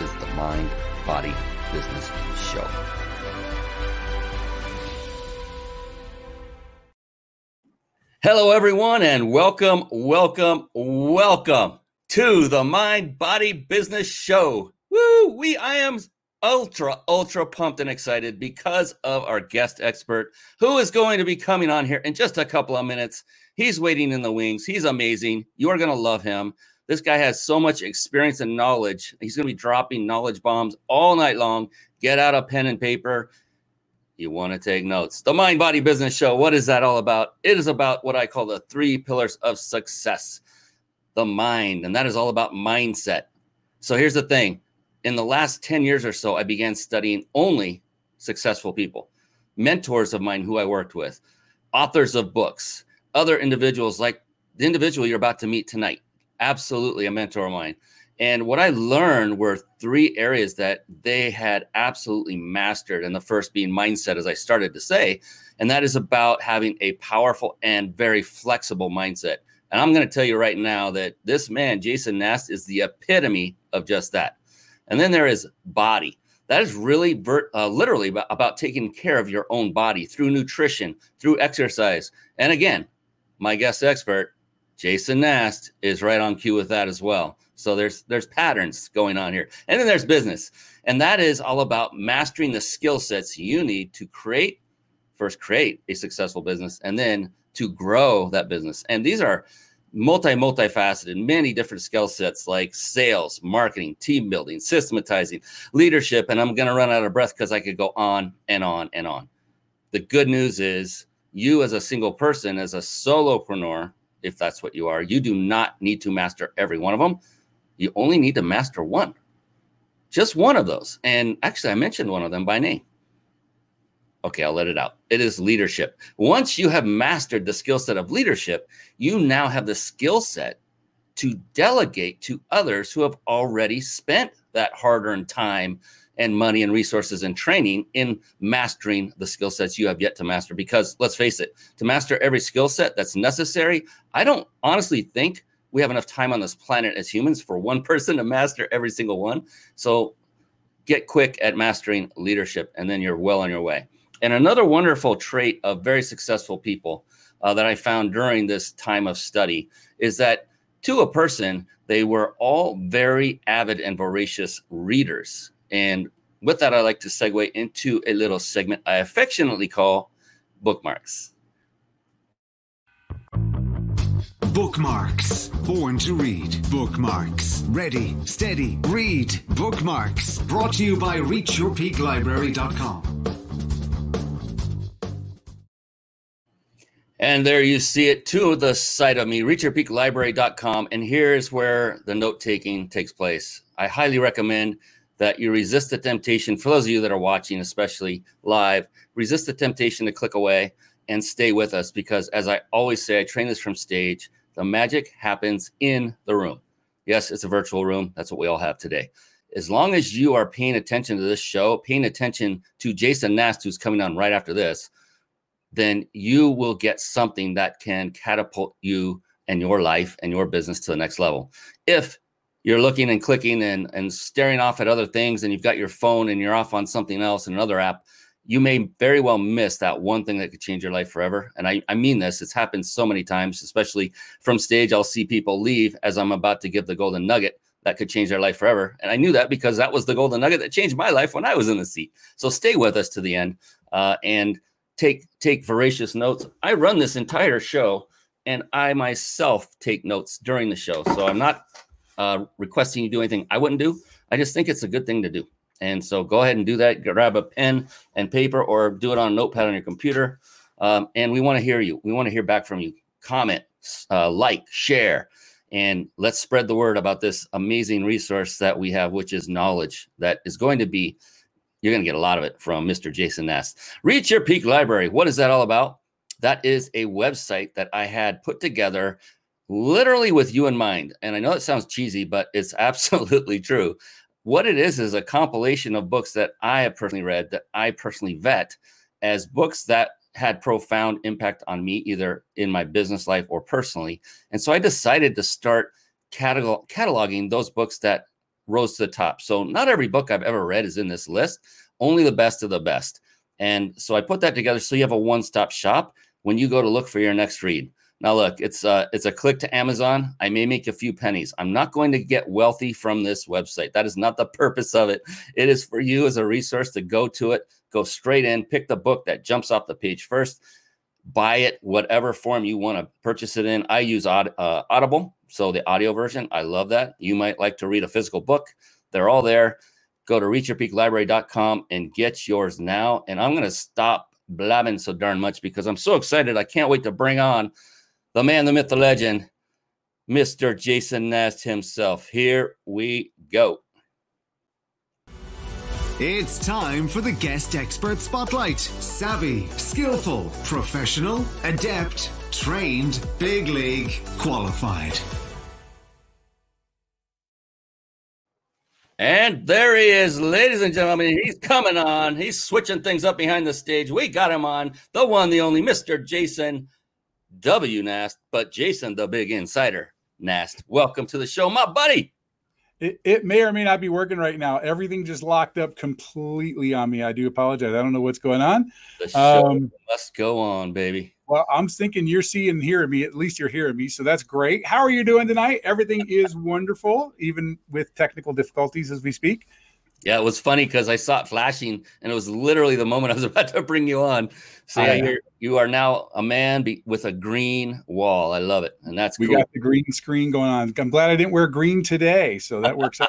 is the Mind Body Business Show. Hello, everyone, and welcome, welcome, welcome to the Mind Body Business Show. Woo! We, I am ultra, ultra pumped and excited because of our guest expert who is going to be coming on here in just a couple of minutes. He's waiting in the wings. He's amazing. You are going to love him. This guy has so much experience and knowledge. He's going to be dropping knowledge bombs all night long. Get out a pen and paper. You want to take notes. The Mind Body Business Show. What is that all about? It is about what I call the three pillars of success the mind, and that is all about mindset. So here's the thing in the last 10 years or so, I began studying only successful people, mentors of mine who I worked with, authors of books, other individuals like the individual you're about to meet tonight absolutely a mentor of mine. And what I learned were three areas that they had absolutely mastered. And the first being mindset, as I started to say, and that is about having a powerful and very flexible mindset. And I'm going to tell you right now that this man, Jason Nast, is the epitome of just that. And then there is body. That is really uh, literally about, about taking care of your own body through nutrition, through exercise. And again, my guest expert, Jason Nast is right on cue with that as well. So there's there's patterns going on here. And then there's business. And that is all about mastering the skill sets you need to create first create a successful business and then to grow that business. And these are multi multifaceted, many different skill sets like sales, marketing, team building, systematizing, leadership, and I'm going to run out of breath cuz I could go on and on and on. The good news is you as a single person as a solopreneur if that's what you are. You do not need to master every one of them. You only need to master one, just one of those. And actually, I mentioned one of them by name. Okay, I'll let it out. It is leadership. Once you have mastered the skill set of leadership, you now have the skill set to delegate to others who have already spent that hard earned time and money and resources and training in mastering the skill sets you have yet to master. Because let's face it, to master every skill set that's necessary, I don't honestly think we have enough time on this planet as humans for one person to master every single one. So get quick at mastering leadership, and then you're well on your way. And another wonderful trait of very successful people uh, that I found during this time of study is that to a person, they were all very avid and voracious readers. And with that, I like to segue into a little segment I affectionately call bookmarks. Bookmarks. Born to read. Bookmarks. Ready, steady, read. Bookmarks. Brought to you by ReachYourPeakLibrary.com. And there you see it to the side of me, reachyourpeaklibrary.com. And here's where the note taking takes place. I highly recommend that you resist the temptation. For those of you that are watching, especially live, resist the temptation to click away and stay with us because, as I always say, I train this from stage. The magic happens in the room. Yes, it's a virtual room. That's what we all have today. As long as you are paying attention to this show, paying attention to Jason Nast, who's coming on right after this, then you will get something that can catapult you and your life and your business to the next level. If you're looking and clicking and, and staring off at other things and you've got your phone and you're off on something else and another app, you may very well miss that one thing that could change your life forever. And I, I mean this, it's happened so many times, especially from stage. I'll see people leave as I'm about to give the golden nugget that could change their life forever. And I knew that because that was the golden nugget that changed my life when I was in the seat. So stay with us to the end uh, and take take voracious notes. I run this entire show and I myself take notes during the show. So I'm not uh, requesting you do anything I wouldn't do. I just think it's a good thing to do. And so go ahead and do that. Grab a pen and paper or do it on a notepad on your computer. Um, and we want to hear you. We want to hear back from you. Comment, uh, like, share. and let's spread the word about this amazing resource that we have, which is knowledge that is going to be, you're going to get a lot of it from Mr. Jason Nast. Reach Your Peak Library. What is that all about? That is a website that I had put together literally with you in mind. And I know it sounds cheesy, but it's absolutely true. What it is is a compilation of books that I have personally read, that I personally vet as books that had profound impact on me, either in my business life or personally. And so I decided to start catalog- cataloging those books that rose to the top. So not every book I've ever read is in this list, only the best of the best. And so I put that together so you have a one-stop shop when you go to look for your next read. Now look, it's a it's a click to Amazon. I may make a few pennies. I'm not going to get wealthy from this website. That is not the purpose of it. It is for you as a resource to go to it, go straight in, pick the book that jumps off the page first, buy it whatever form you want to purchase it in. I use Aud- uh, Audible, so the audio version. I love that. You might like to read a physical book. They're all there. Go to reachyourpeaklibrary.com and get yours now. And I'm going to stop blabbing so darn much because I'm so excited. I can't wait to bring on the man, the myth, the legend, Mr. Jason Nast himself. Here we go. It's time for the guest expert spotlight. Savvy, skillful, professional, adept, trained, big league, qualified. And there he is, ladies and gentlemen. He's coming on. He's switching things up behind the stage. We got him on, the one, the only Mr. Jason W. Nast, but Jason, the big insider Nast. Welcome to the show, my buddy. It, it may or may not be working right now. Everything just locked up completely on me. I do apologize. I don't know what's going on. The show um, must go on, baby. Well, I'm thinking you're seeing and hearing me. At least you're hearing me. So that's great. How are you doing tonight? Everything is wonderful, even with technical difficulties as we speak. Yeah, it was funny because I saw it flashing, and it was literally the moment I was about to bring you on. So yeah, you're, you are now a man be, with a green wall. I love it, and that's we cool. got the green screen going on. I'm glad I didn't wear green today, so that works out.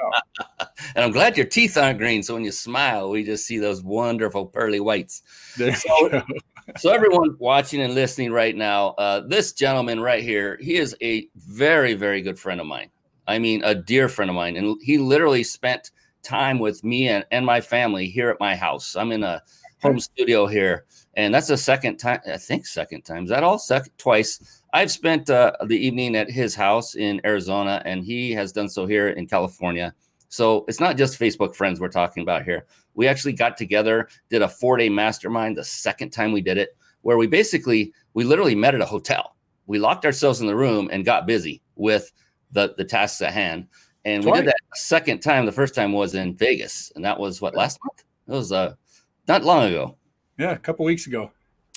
and I'm glad your teeth aren't green, so when you smile, we just see those wonderful pearly whites. So, so, everyone watching and listening right now, uh, this gentleman right here, he is a very, very good friend of mine. I mean, a dear friend of mine, and he literally spent time with me and, and my family here at my house. I'm in a home studio here, and that's the second time. I think second time. Is that all? Second, twice. I've spent uh, the evening at his house in Arizona, and he has done so here in California. So it's not just Facebook friends we're talking about here. We actually got together, did a four day mastermind the second time we did it, where we basically we literally met at a hotel. We locked ourselves in the room and got busy with the the tasks at hand. And we did that a second time. The first time was in Vegas, and that was what last month. It was uh not long ago. Yeah, a couple weeks ago.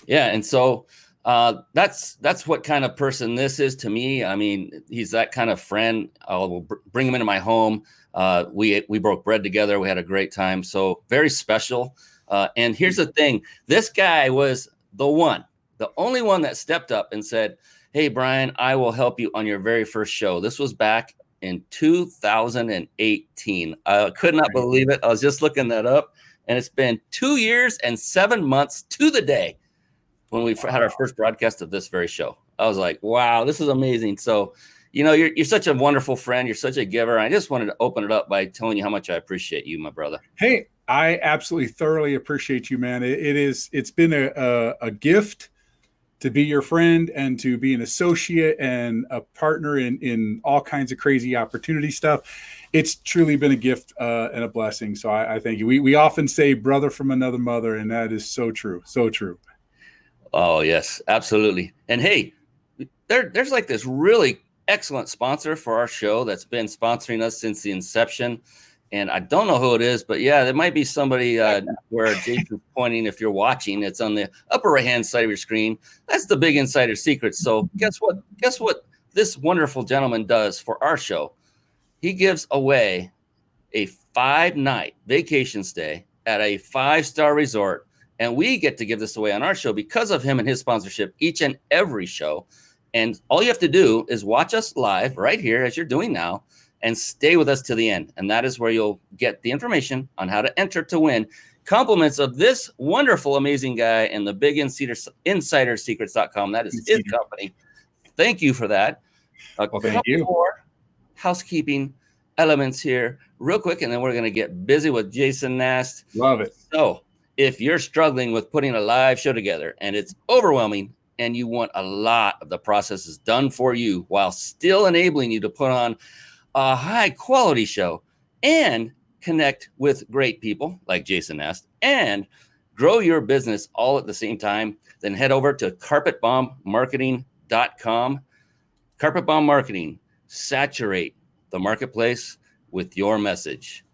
Yeah, and so uh, that's that's what kind of person this is to me. I mean, he's that kind of friend. I'll bring him into my home. Uh, we we broke bread together. We had a great time. So very special. Uh, and here's the thing: this guy was the one, the only one that stepped up and said, "Hey, Brian, I will help you on your very first show." This was back in 2018. I could not believe it. I was just looking that up, and it's been two years and seven months to the day when we had our first broadcast of this very show. I was like, wow, this is amazing. So, you know, you're, you're such a wonderful friend. You're such a giver. I just wanted to open it up by telling you how much I appreciate you, my brother. Hey, I absolutely thoroughly appreciate you, man. it, it is, it's been a, a, a gift to be your friend and to be an associate and a partner in in all kinds of crazy opportunity stuff. It's truly been a gift uh, and a blessing. So I, I thank you. We we often say brother from another mother, and that is so true, so true. Oh yes, absolutely. And hey, there there's like this really excellent sponsor for our show that's been sponsoring us since the inception and I don't know who it is, but yeah, there might be somebody uh, where Jason's pointing. If you're watching, it's on the upper right hand side of your screen. That's the big insider secret. So guess what? Guess what? This wonderful gentleman does for our show. He gives away a five night vacation stay at a five star resort, and we get to give this away on our show because of him and his sponsorship each and every show. And all you have to do is watch us live right here as you're doing now and stay with us to the end. And that is where you'll get the information on how to enter to win compliments of this wonderful, amazing guy and the big insider, insidersecrets.com. That is his company. Thank you for that. A well, thank you. More, housekeeping elements here real quick, and then we're going to get busy with Jason Nast. Love it. So, if you're struggling with putting a live show together and it's overwhelming and you want a lot of the processes done for you while still enabling you to put on a high quality show and connect with great people like Jason Nast and grow your business all at the same time, then head over to carpetbombmarketing.com. Carpet Bomb Marketing, saturate the marketplace with your message.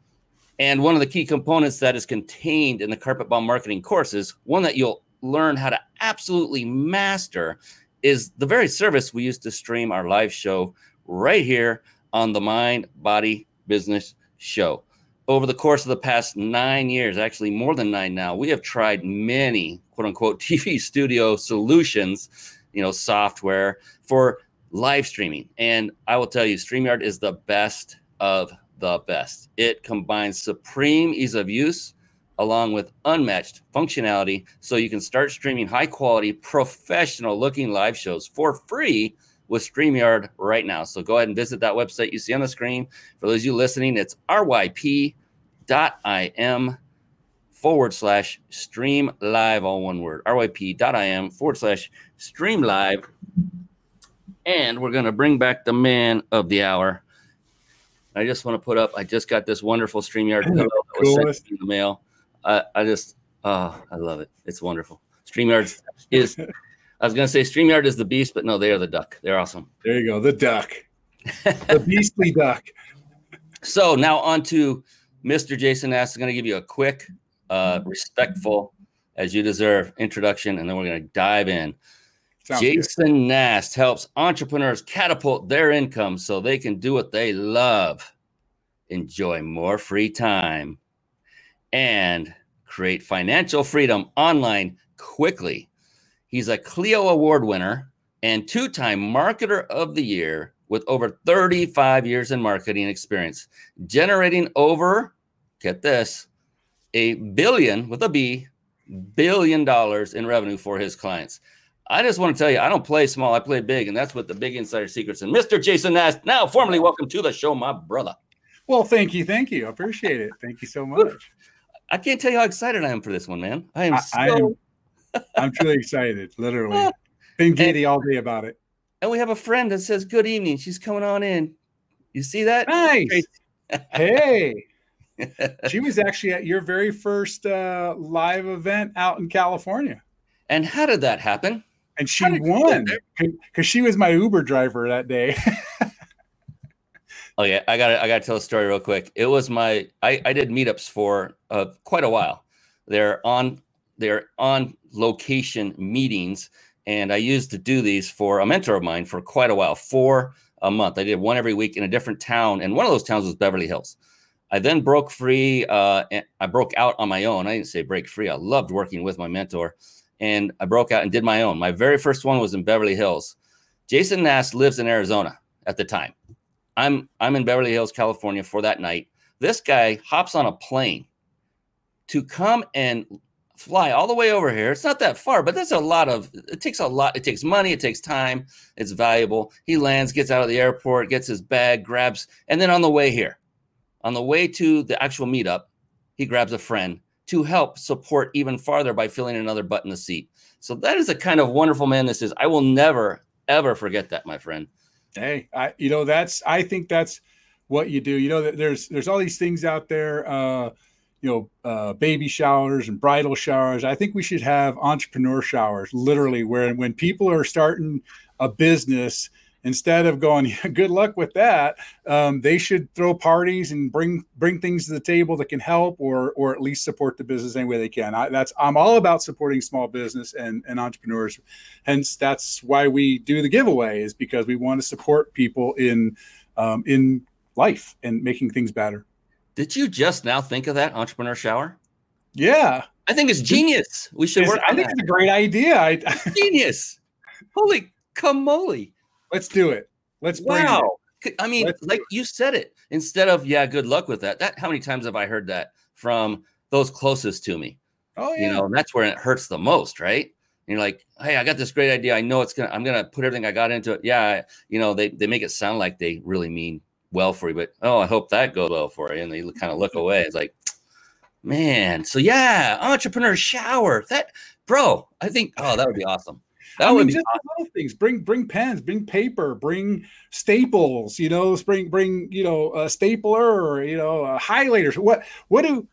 And one of the key components that is contained in the Carpet Bomb Marketing courses, one that you'll learn how to absolutely master, is the very service we use to stream our live show right here on the Mind Body Business Show. Over the course of the past nine years, actually more than nine now, we have tried many quote unquote TV studio solutions, you know, software for live streaming. And I will tell you, StreamYard is the best of the best. It combines supreme ease of use along with unmatched functionality so you can start streaming high quality, professional looking live shows for free with StreamYard right now. So go ahead and visit that website you see on the screen. For those of you listening, it's ryp.im forward slash stream live, all one word, ryp.im forward slash stream live. And we're going to bring back the man of the hour. I just want to put up, I just got this wonderful StreamYard pillow that was sent in the mail. I, I just, oh, I love it. It's wonderful. StreamYard is, I was going to say StreamYard is the beast, but no, they are the duck. They're awesome. There you go. The duck. the beastly duck. So now on to Mr. Jason Nast. I'm going to give you a quick, uh, respectful, as you deserve introduction, and then we're going to dive in. Sounds Jason good. Nast helps entrepreneurs catapult their income so they can do what they love, enjoy more free time, and create financial freedom online quickly. He's a Clio Award winner and two time Marketer of the Year with over 35 years in marketing experience, generating over, get this, a billion with a B, billion dollars in revenue for his clients. I just want to tell you, I don't play small, I play big, and that's what the big insider secrets. And Mr. Jason Nast, now formally welcome to the show, my brother. Well, thank you, thank you. I appreciate it. Thank you so much. I can't tell you how excited I am for this one, man. I am. So... I, am I'm truly excited. Literally, been giddy all day about it. And we have a friend that says, "Good evening." She's coming on in. You see that? Nice. hey. she was actually at your very first uh, live event out in California. And how did that happen? and she won because she was my Uber driver that day. oh yeah, I got I got to tell a story real quick. It was my I, I did meetups for uh, quite a while. They're on they're on location meetings, and I used to do these for a mentor of mine for quite a while, for a month. I did one every week in a different town, and one of those towns was Beverly Hills. I then broke free. Uh, I broke out on my own. I didn't say break free. I loved working with my mentor and I broke out and did my own. My very first one was in Beverly Hills. Jason Nast lives in Arizona at the time. I'm I'm in Beverly Hills, California for that night. This guy hops on a plane to come and fly all the way over here. It's not that far, but that's a lot of it takes a lot. It takes money, it takes time, it's valuable. He lands, gets out of the airport, gets his bag, grabs, and then on the way here, on the way to the actual meetup, he grabs a friend to help support even farther by filling another butt in the seat. So that is a kind of wonderful man this is. I will never ever forget that, my friend. Hey, I you know that's I think that's what you do. You know that there's there's all these things out there uh you know uh, baby showers and bridal showers. I think we should have entrepreneur showers literally where when people are starting a business instead of going good luck with that um, they should throw parties and bring bring things to the table that can help or or at least support the business any way they can. I, that's i'm all about supporting small business and, and entrepreneurs. Hence that's why we do the giveaway is because we want to support people in um, in life and making things better did you just now think of that entrepreneur shower yeah i think it's genius we should work i think that. it's a great idea I, genius holy camoli Let's do it. Let's wow. It. I mean, Let's like you said it. Instead of yeah, good luck with that. That how many times have I heard that from those closest to me? Oh yeah. You know, that's where it hurts the most, right? And you're like, hey, I got this great idea. I know it's gonna. I'm gonna put everything I got into it. Yeah, you know, they they make it sound like they really mean well for you, but oh, I hope that goes well for you. And they kind of look away. It's like, man. So yeah, entrepreneur shower. That bro, I think oh, that would be awesome. That I would mean, be just awesome. little things. Bring bring pens, bring paper, bring staples. You know, bring bring you know a stapler or you know highlighters. What what do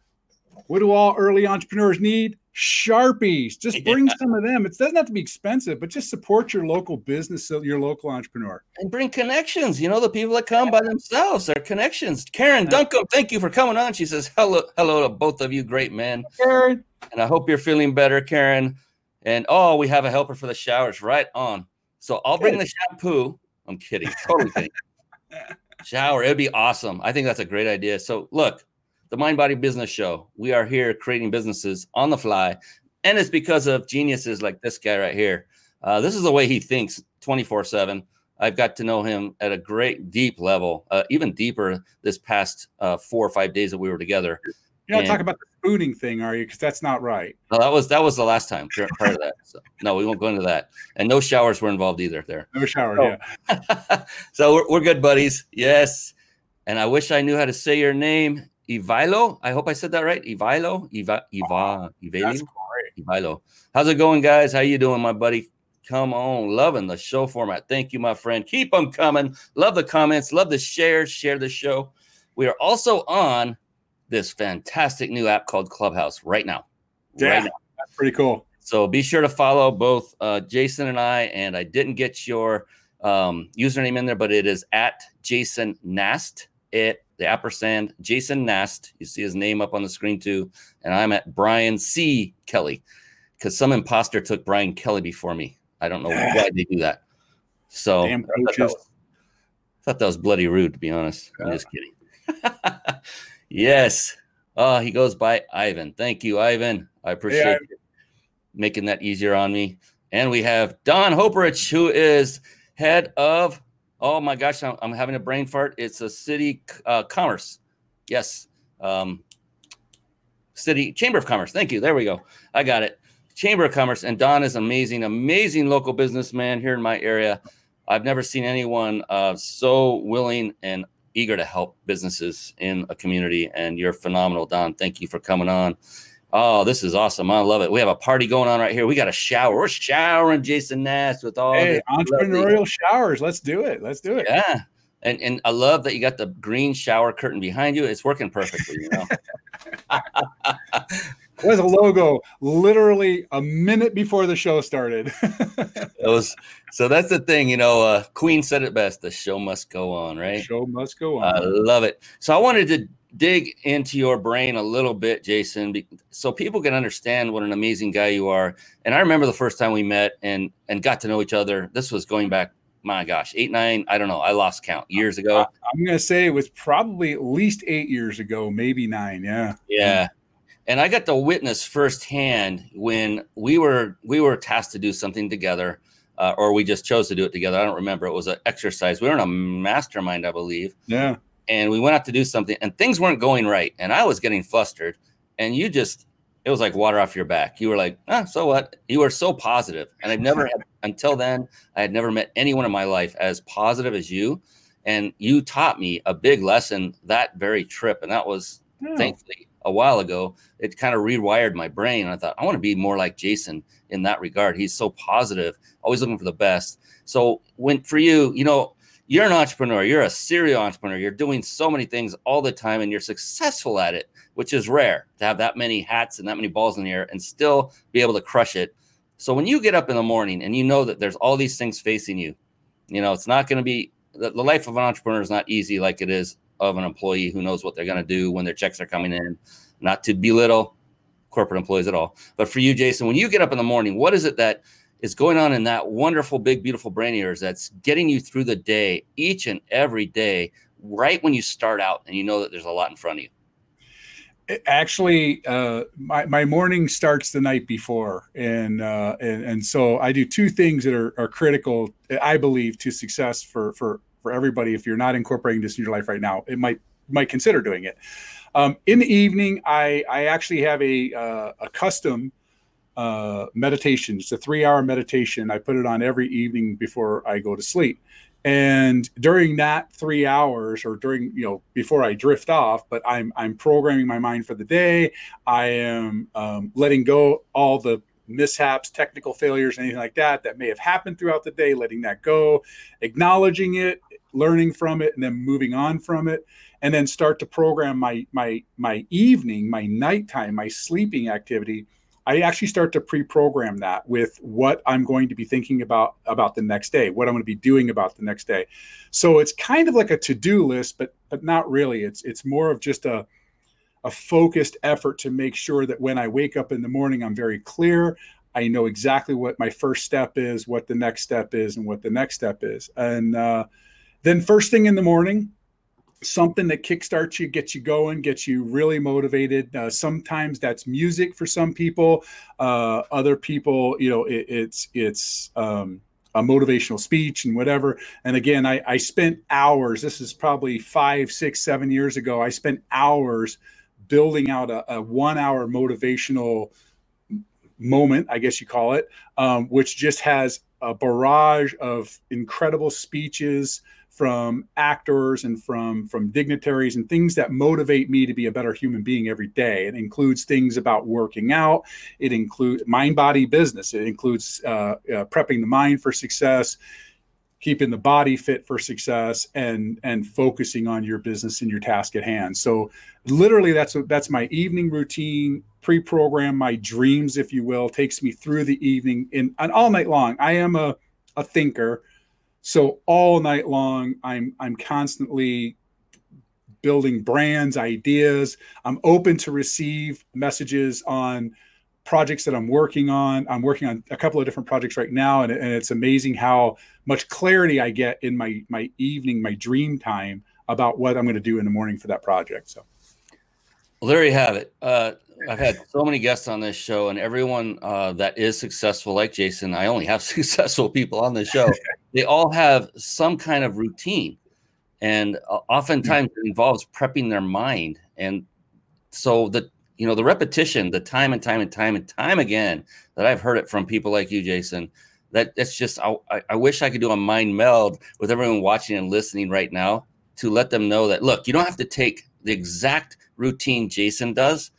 what do all early entrepreneurs need? Sharpies. Just bring some of them. It doesn't have to be expensive, but just support your local business, your local entrepreneur. and bring connections. You know, the people that come by themselves are connections. Karen Duncombe, thank you for coming on. She says hello, hello to both of you, great men. Karen, And I hope you're feeling better, Karen. And oh, we have a helper for the showers right on. So I'll bring the shampoo. I'm kidding, totally kidding. Shower, it'd be awesome. I think that's a great idea. So look, the Mind Body Business Show. We are here creating businesses on the fly, and it's because of geniuses like this guy right here. Uh, this is the way he thinks 24 7. I've got to know him at a great, deep level, uh, even deeper this past uh, four or five days that we were together. you're not And- talking about the spooning thing, are you? Because that's not right. No, that was that was the last time prior prior to that. So, no, we won't go into that. And no showers were involved either there. No shower. Oh. Yeah. so we're, we're good buddies. Yes. And I wish I knew how to say your name, Ivilo. I hope I said that right. Ivilo, Iva, Iva, That's Ivilo. Ivilo. How's it going, guys? How you doing, my buddy? Come on, loving the show format. Thank you, my friend. Keep them coming. Love the comments. Love the shares. Share the show. We are also on this fantastic new app called Clubhouse right now. Yeah. Right now. That's pretty cool. So be sure to follow both uh, Jason and I. And I didn't get your um, username in there, but it is at Jason Nast. It the ampersand Jason Nast. You see his name up on the screen too. And I'm at Brian C. Kelly because some imposter took Brian Kelly before me. I don't know why they do that. So Damn I thought that was- I thought that was bloody rude, to be honest. I'm just kidding. yes. Oh, he goes by Ivan. Thank you, Ivan. I appreciate Ivan. making that easier on me. And we have Don Hoperich, who is head of, oh my gosh, I'm, I'm having a brain fart. It's a city uh, commerce. Yes. Um, city Chamber of Commerce. Thank you. There we go. I got it. Chamber of Commerce. And Don is amazing, amazing local businessman here in my area. I've never seen anyone uh, so willing and eager to help businesses in a community. And you're phenomenal, Don. Thank you for coming on. Oh, this is awesome. I love it. We have a party going on right here. We got a shower. We're showering Jason Nast with all Hey, this lovely- entrepreneurial showers. Let's do it. Let's do it. Yeah. And and I love that you got the green shower curtain behind you. It's working perfectly, you know. There's a logo literally a minute before the show started. It was so that's the thing, you know, uh Queen said it best, the show must go on, right? show must go on. I love it. So I wanted to dig into your brain a little bit, Jason, so people can understand what an amazing guy you are. And I remember the first time we met and and got to know each other. This was going back, my gosh, eight, nine, I don't know, I lost count years ago. I'm going to say it was probably at least eight years ago, maybe nine. Yeah. Yeah. And I got to witness firsthand when we were we were tasked to do something together, uh, or we just chose to do it together. I don't remember. It was an exercise. We were in a mastermind, I believe. Yeah. And we went out to do something and things weren't going right and i was getting flustered and you just it was like water off your back. You were like ah, so what? You were so positive and i've never had until then i had never met anyone in my life as positive as you and you taught me a big lesson that very trip and that was Yeah. thankfully a while ago. It kind of rewired my brain And i thought i want to be more like jason in that regard. He's so positive always looking for the best. So when for you you know you're an entrepreneur. You're a serial entrepreneur. You're doing so many things all the time and you're successful at it which is rare to have that many hats and that many balls in the air and still be able to crush it. So when you get up in the morning and you know that there's all these things facing you you know it's not going to be the, life of an entrepreneur is not easy like it is of an employee who knows what they're going to do when their checks are coming in. Not to belittle corporate employees at all. But for you jason when you get up in the morning what is it that is going on in that wonderful, big, beautiful brain of yours that's getting you through the day each and every day, right when you start out and you know that there's a lot in front of you. Actually, uh, my, my morning starts the night before. And, uh, and, and so I do two things that are, are critical, I believe, to success for, for, for everybody. If you're not incorporating this in your life right now, it might, might consider doing it. Um, in the evening, I, I actually have a, uh, a custom uh, meditation. It's a three hour meditation. I put it on every evening before I go to sleep. and during that three hours or during you know before i drift off but i'm i'm programming my mind for the day i am um, letting go all the mishaps technical failures anything like that that may have happened throughout the day letting that go acknowledging it learning from it and then moving on from it and then start to program my my my evening my nighttime my sleeping activity I actually start to pre-program that with what I'm going to be thinking about about the next day, what I'm going to be doing about the next day. So it's kind of like a to-do list, but but not really. It's it's more of just a a focused effort to make sure that when I wake up in the morning, I'm very clear. I know exactly what my first step is, what the next step is, and what the next step is. And uh, then first thing in the morning, something that kickstarts you, gets you going, gets you really motivated. Uh, sometimes that's music for some people. Uh, other people, you know, it, it's it's um, a motivational speech and whatever. And again, I, I spent hours. This is probably five, six, seven years ago. I spent hours building out a, a one-hour motivational moment, I guess you call it, um, which just has a barrage of incredible speeches from actors and from from dignitaries and things that motivate me to be a better human being every day. It includes things about working out. It includes mind body business. It includes uh, uh, prepping the mind for success, keeping the body fit for success, and and focusing on your business and your task at hand. So literally, that's that's my evening routine. Pre-program my dreams, if you will, takes me through the evening in and all night long. I am a a thinker so all night long, I'm I'm constantly building brands, ideas. I'm open to receive messages on projects that I'm working on. I'm working on a couple of different projects right now, and, and it's amazing how much clarity I get in my my evening, my dream time about what I'm going to do in the morning for that project. So, well, there you have it. Uh, I've had so many guests on this show, and everyone uh, that is successful, like Jason, I only have successful people on the show. They all have some kind of routine, and uh, oftentimes it involves prepping their mind. And so the you know the repetition, the time and time and time and time again that I've heard it from people like you, Jason. That it's just I, I wish I could do a mind meld with everyone watching and listening right now to let them know that look, you don't have to take the exact routine Jason does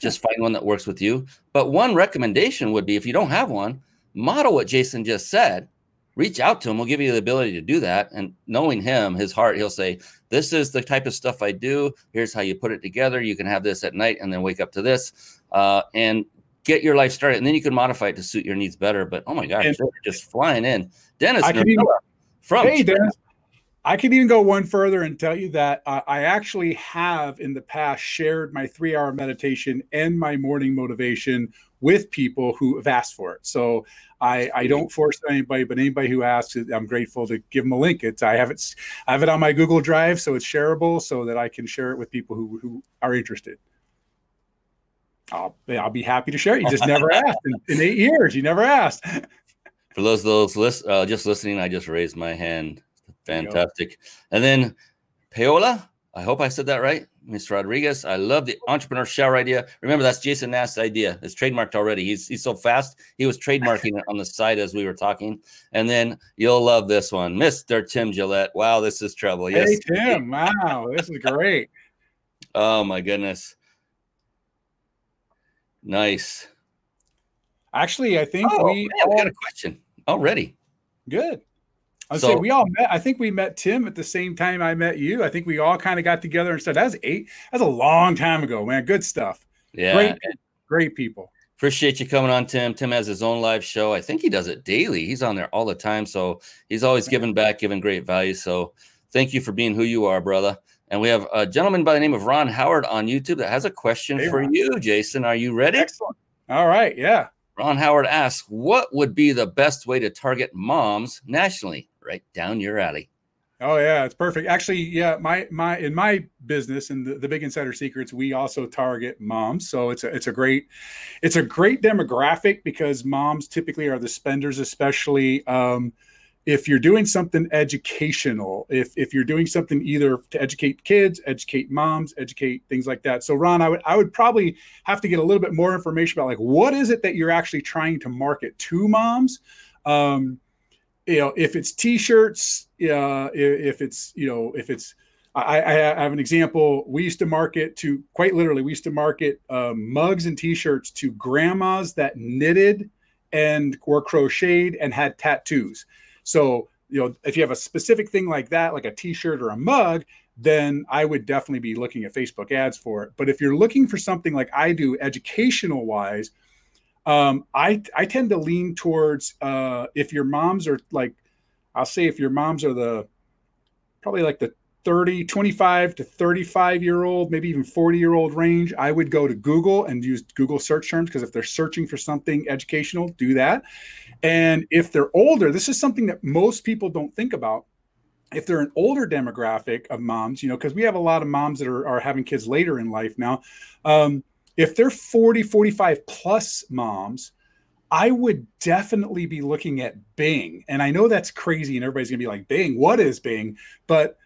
just find one that works with you. But one recommendation would be if you don't have one, model what Jason just said. Reach out to him. We'll give you the ability to do that. And knowing him, his heart, he'll say, This is the type of stuff I do. Here's how you put it together. You can have this at night and then wake up to this uh, and get your life started. And then you can modify it to suit your needs better. But oh my gosh, and, just flying in. Dennis from Hey, Dennis. I can even go one further and tell you that uh, I actually have in the past shared my three hour meditation and my morning motivation with people who have asked for it. So I, I don't force anybody, but anybody who asks, I'm grateful to give them a link. It's I have it I have it on my Google Drive, so it's shareable, so that I can share it with people who who are interested. I'll I'll be happy to share. It. You just never asked in, in, eight years. You never asked. For those those list, uh, just listening, I just raised my hand. Fantastic. And then Paola, I hope I said that right. Mr. Rodriguez, I love the entrepreneur shower idea. Remember, that's Jason Nast's idea. It's trademarked already. He's he's so fast. He was trademarking it on the side as we were talking. And then you'll love this one, Mr. Tim Gillette. Wow, this is trouble. Yes, hey, Tim. Wow, this is great. oh my goodness. Nice. Actually, I think oh, we, man, we got a question already. Good. I so, say we all met. I think we met Tim at the same time I met you. I think we all kind of got together and said that's eight. That's a long time ago, man. Good stuff. Yeah, great, great people. Appreciate you coming on, Tim. Tim has his own live show. I think he does it daily. He's on there all the time, so he's always giving back, giving great value. So thank you for being who you are, brother. And we have a gentleman by the name of Ron Howard on YouTube that has a question hey, for Ron. you, Jason. Are you ready? Excellent. All right. Yeah. Ron Howard asks, "What would be the best way to target moms nationally?" Right down your alley. Oh yeah, it's perfect. Actually, yeah, my my in my business and the, the Big Insider Secrets, we also target moms. So it's a it's a great it's a great demographic because moms typically are the spenders, especially um, if you're doing something educational. If if you're doing something either to educate kids, educate moms, educate things like that. So Ron, I would I would probably have to get a little bit more information about like what is it that you're actually trying to market to moms. Um, you know, if it's t-shirts, uh, if it's, you know, if it's, I, I have an example. We used to market to quite literally, we used to market um, mugs and t-shirts to grandmas that knitted and were crocheted and had tattoos. So, you know, if you have a specific thing like that, like a t-shirt or a mug, then I would definitely be looking at Facebook ads for it. But if you're looking for something like I do, educational wise, um, I I tend to lean towards uh, if your moms are like, I'll say if your moms are the probably like the 30, 25 to 35 year old, maybe even 40 year old range, I would go to Google and use Google search terms because if they're searching for something educational, do that. And if they're older, this is something that most people don't think about. If they're an older demographic of moms, you know, because we have a lot of moms that are, are having kids later in life now. Um, if they're 40, 45 plus moms, I would definitely be looking at Bing. And I know that's crazy and everybody's going to be like, Bing, what is Bing? But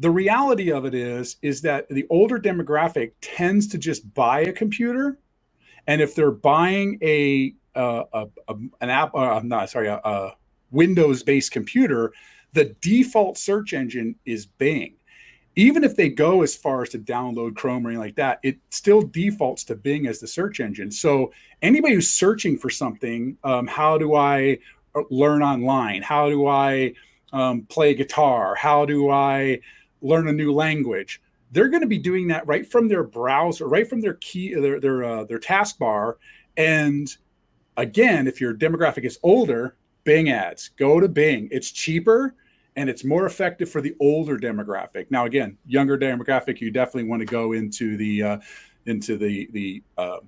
the reality of it is is that the older demographic tends to just buy a computer and if they're buying a, uh, a, a an app uh, i'm not sorry a, a windows based computer the default search engine is bing even if they go as far as to download chrome or anything like that it still defaults to bing as the search engine. So anybody who's searching for something um, how do i uh, learn online? How do i um, play guitar? How do i learn a new language? They're going to be doing that right from their browser right from their key their their uh, their taskbar. And again if your demographic is older bing ads. Go to bing. It's cheaper and it's more effective for the older demographic now again younger demographic you definitely want to go into the uh, into the the uh,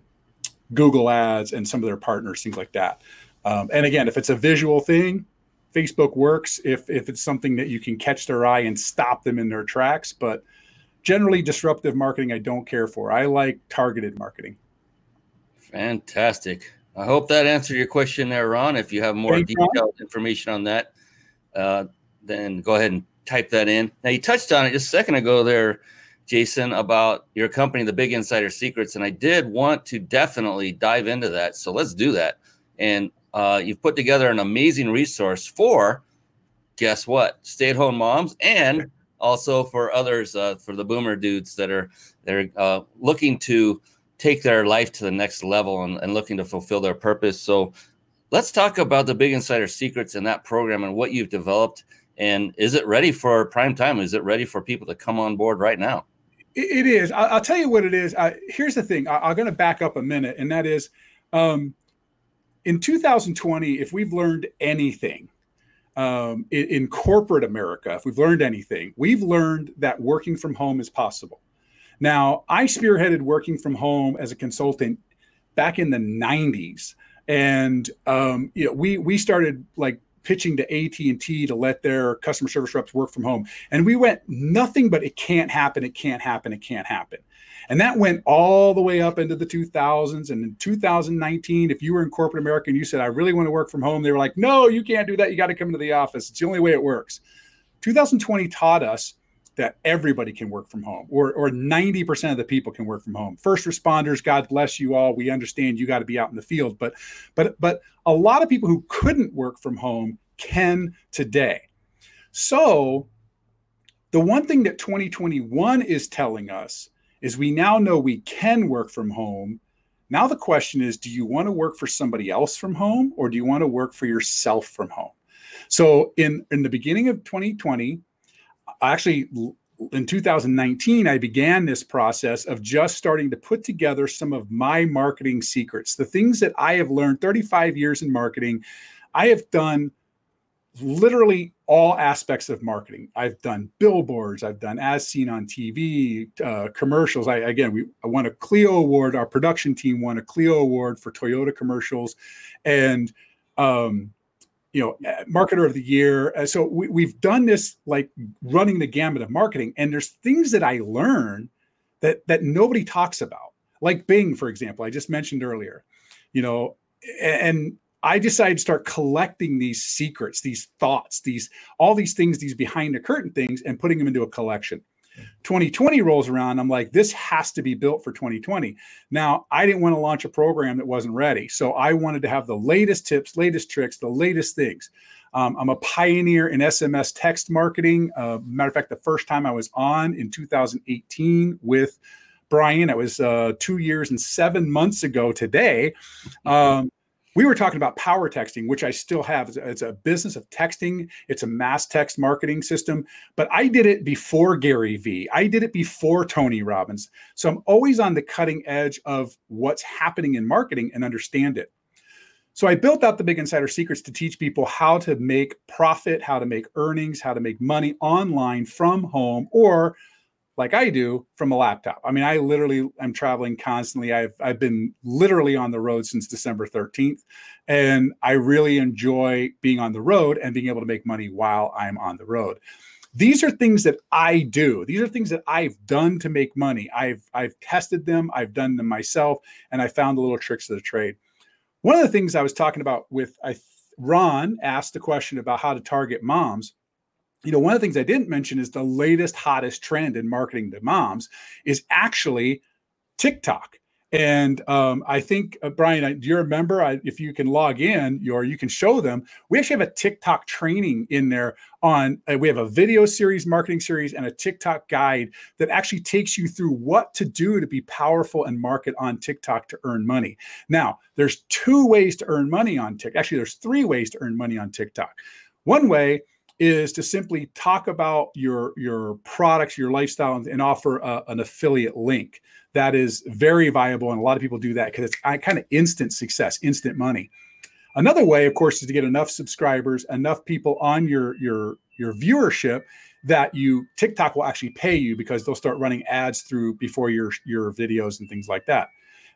google ads and some of their partners things like that um, and again if it's a visual thing Facebook works if if it's something that you can catch their eye and stop them in their tracks. But generally, disruptive marketing I don't care for. I like targeted marketing. Fantastic. I hope that answered your question there, Ron. If you have more Thanks, detailed Ron. information on that, uh, then go ahead and type that in. Now you touched on it just a second ago there, Jason, about your company, the Big Insider Secrets, and I did want to definitely dive into that. So let's do that. And uh, you've put together an amazing resource for, guess what, stay-at-home moms, and also for others, uh, for the boomer dudes that are they're uh, looking to take their life to the next level and, and looking to fulfill their purpose. So, let's talk about the Big Insider Secrets and that program and what you've developed. And is it ready for prime time? Is it ready for people to come on board right now? It is. I'll tell you what it is. I, here's the thing. I, am going to back up a minute, and that is, um, in 2020, if we've learned anything um, in, in, corporate America, if we've learned anything, we've learned that working from home is possible. Now, I spearheaded working from home as a consultant back in the 90s, and um, you know, we we started like pitching to AT&T to let their customer service reps work from home. And we went nothing but it can't happen, it can't happen, it can't happen. And that went all the way up into the 2000s. And in 2019, if you were in corporate America and you said, I really want to work from home, they were like, no, you can't do that. You got to come into the office. It's the only way it works. 2020 taught us that everybody can work from home or, or 90% of the people can work from home first responders god bless you all we understand you got to be out in the field but but but a lot of people who couldn't work from home can today so the one thing that 2021 is telling us is we now know we can work from home. Now the question is, do you want to work for somebody else from home or do you want to work for yourself from home? So in in the beginning of 2020, actually in 2019 I began this process of just starting to put together some of my marketing secrets, the things that I have learned 35 years in marketing. I have done literally all aspects of marketing. I've done billboards, I've done as seen on TV, uh, commercials. I again, we I won a Clio award. Our production team won a Clio award for Toyota commercials, and um, you know, eh, marketer of the year. So we, we've done this like running the gamut of marketing, and there's things that I learn that that nobody talks about, like Bing, for example. I just mentioned earlier. You know, and I decided to start collecting these secrets, these thoughts, these all these things, these behind the curtain things, and putting them into a collection. 2020 rolls around. I'm like, this has to be built for 2020. Now, I didn't want to launch a program that wasn't ready. So I wanted to have the latest tips, latest tricks, the latest things. Um, I'm a pioneer in SMS text marketing. Uh, matter of fact, the first time I was on in 2018 with Brian, it was uh, two years and seven months ago today. Um, we were talking about power texting, which I still have. It's a, business of texting. It's a mass text marketing system, but I did it before Gary Vee. I did it before Tony Robbins. So I'm always on the cutting edge of what's happening in marketing and understand it. So I built out the Big Insider Secrets to teach people how to make profit, how to make earnings, how to make money online from home or like I do from a laptop. I mean, I literally am traveling constantly. I've I've been literally on the road since December 13th, and I really enjoy being on the road and being able to make money while I'm on the road. These are things that I do. These are things that I've done to make money. I've I've tested them, I've done them myself, and I found the little tricks of the trade. One of the things I was talking about with I Ron asked the question about how to target moms you know, one of the things I didn't mention is the latest, hottest trend in marketing to moms is actually TikTok. And um, I think, uh, Brian, I, do you remember I, if you can log in or you can show them? We actually have a TikTok training in there on, uh, we have a video series, marketing series, and a TikTok guide that actually takes you through what to do to be powerful and market on TikTok to earn money. Now, there's two ways to earn money on TikTok. Actually, there's three ways to earn money on TikTok. One way is to simply talk about your your products, your lifestyle, and, and offer a, an affiliate link. That is very viable, and a lot of people do that because it's uh, kind of instant success, instant money. Another way, of course, is to get enough subscribers, enough people on your your your viewership that you TikTok will actually pay you because they'll start running ads through before your your videos and things like that.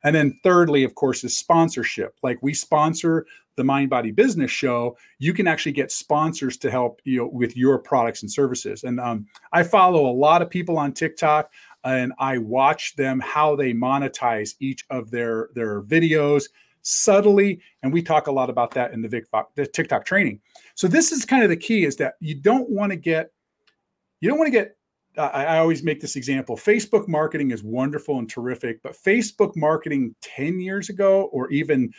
And then thirdly, of course, is sponsorship. Like we sponsor the Mind Body Business Show, you can actually get sponsors to help you know with your products and services. And um, I follow a lot of people on TikTok, and I watch them how they monetize each of their their videos subtly, and we talk a lot about that in the, Vic, the TikTok training. So this is kind of the key: is that you don't want to get you don't want to get I, always make this example. Facebook marketing is wonderful and terrific, but Facebook marketing 10 years ago or even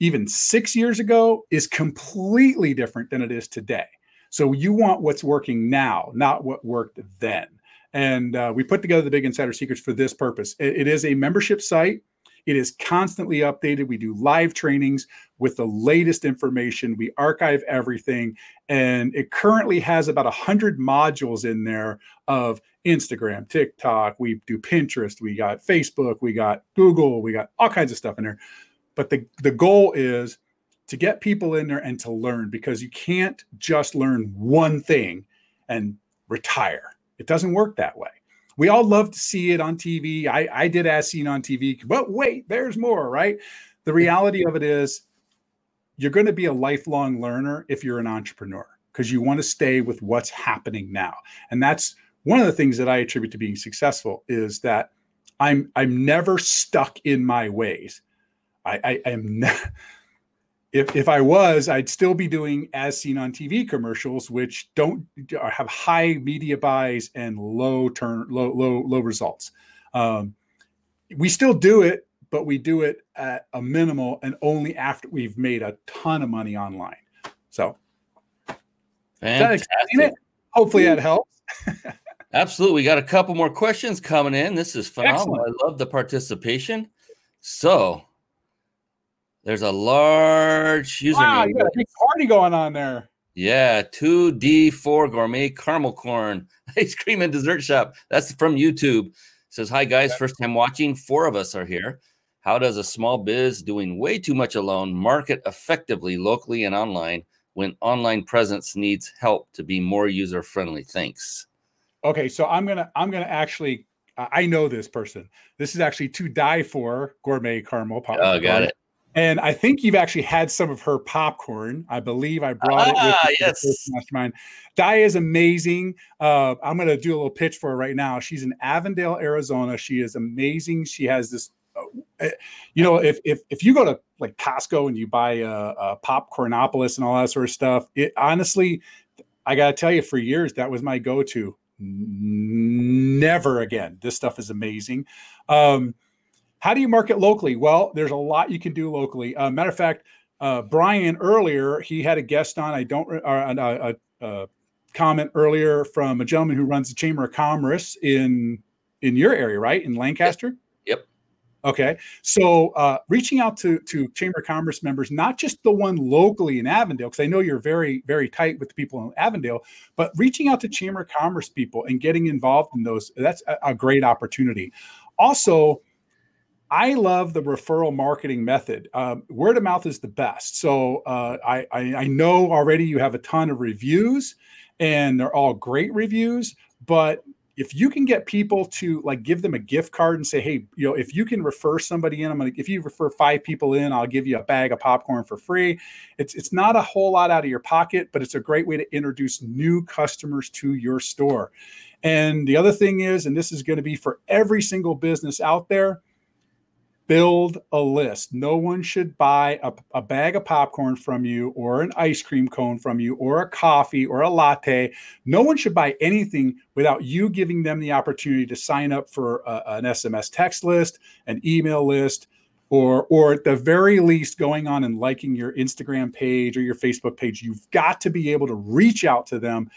even six years ago is completely different than it is today. So you want what's working now, not what worked then. And uh, we put together the Big Insider Secrets for this purpose. it, it is a membership site. It is constantly updated. We do live trainings with the latest information. We archive everything. And it currently has about 100 modules in there of Instagram, TikTok. We do Pinterest. We got Facebook. We got Google. We got all kinds of stuff in there. But the, the goal is to get people in there and to learn because you can't just learn one thing and retire. It doesn't work that way. We all love to see it on TV. I, I did as seen on TV, but wait, there's more, right? The reality of it is you're going to be a lifelong learner if you're an entrepreneur because you want to stay with what's happening now. And that's one of the things that I attribute to being successful is that I'm I'm never stuck in my ways. I, I, am not. If, if I was, I'd still be doing as seen on TV commercials, which don't have high media buys and low turn low low low results. Um, we still do it, but we do it at a minimal and only after we've made a ton of money online. So, Fantastic. That Hopefully that helps. Absolutely. We got a couple more questions coming in. This is phenomenal. Excellent. I love the participation. So, there's a large username. Wow, you got a big party going on there. Yeah, 2D4 Gourmet Caramel Corn Ice Cream and Dessert Shop. That's from YouTube. It says, Hi guys, first time watching. Four of us are here. How does a small biz doing way too much alone market effectively locally and online when online presence needs help to be more user friendly? Thanks. Okay, so I'm gonna I'm gonna actually I know this person. This is actually to die for gourmet caramel pop. Oh, got it. And I think you've actually had some of her popcorn. I believe I brought ah, it with yes. mastermind. Di is amazing. Uh, I'm going to do a little pitch for her right now. She's in Avondale, Arizona. She is amazing. She has this. Uh, you know, if if if you go to like Costco and you buy a, a popcornopolis and all that sort of stuff, it honestly, I got to tell you, for years that was my go-to. Never again. This stuff is amazing. Um, how do you market locally? Well, there's a lot you can do locally. Uh, matter of fact, uh, Brian earlier, he had a guest on. I don't, uh, a, a, a comment earlier from a gentleman who runs the Chamber of Commerce in in your area, right, in Lancaster. Yep. Okay, so uh, reaching out to to Chamber of Commerce members, not just the one locally in Avondale, because I know you're very very tight with the people in Avondale, but reaching out to Chamber of Commerce people and getting involved in those that's a, a great opportunity. Also, I love the referral marketing method. Um, word of mouth is the best. So uh, I, I, I know already you have a ton of reviews, and they're all great reviews. But if you can get people to like give them a gift card and say, hey, you know, if you can refer somebody in, I'm gonna if you refer five people in, I'll give you a bag of popcorn for free. It's it's not a whole lot out of your pocket, but it's a great way to introduce new customers to your store. And the other thing is, and this is going to be for every single business out there build a list. No one should buy a, a, bag of popcorn from you or an ice cream cone from you or a coffee or a latte. No one should buy anything without you giving them the opportunity to sign up for a, an SMS text list, an email list, or or at the very least going on and liking your Instagram page or your Facebook page. You've got to be able to reach out to them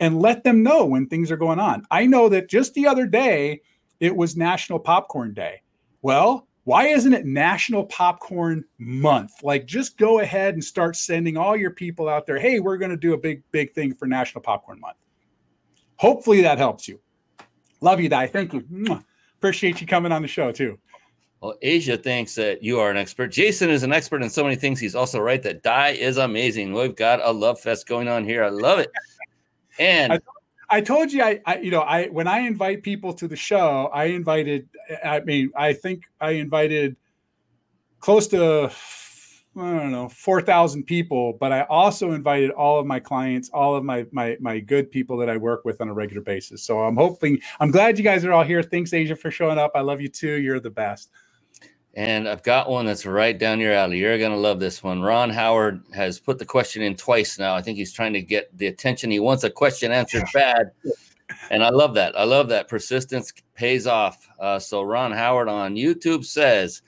and let them know when things are going on. I know that just the other day it was National Popcorn Day. Well, why isn't it National Popcorn Month? Like, just go ahead and start sending all your people out there. Hey, we're going to do a big, big thing for National Popcorn Month. Hopefully that helps you. Love you, Di. Thank you. Appreciate you coming on the show too. Well, Asia thinks that you are an expert. Jason is an expert in so many things. He's also right that Di is amazing. We've got a love fest going on here. I love it. And I, I told you, I, I, you know, I when I invite people to the show, I invited. I mean, I think I invited close to I don't know four thousand people, but I also invited all of my clients, all of my my my good people that I work with on a regular basis. So I'm hoping, I'm glad you guys are all here. Thanks, Asia, for showing up. I love you too. You're the best. And I've got one that's right down your alley. You're going to love this one. Ron Howard has put the question in twice now. I think he's trying to get the attention. He wants a question answered bad. And I love that. I love that. Persistence pays off. Uh, so, Ron Howard on YouTube says,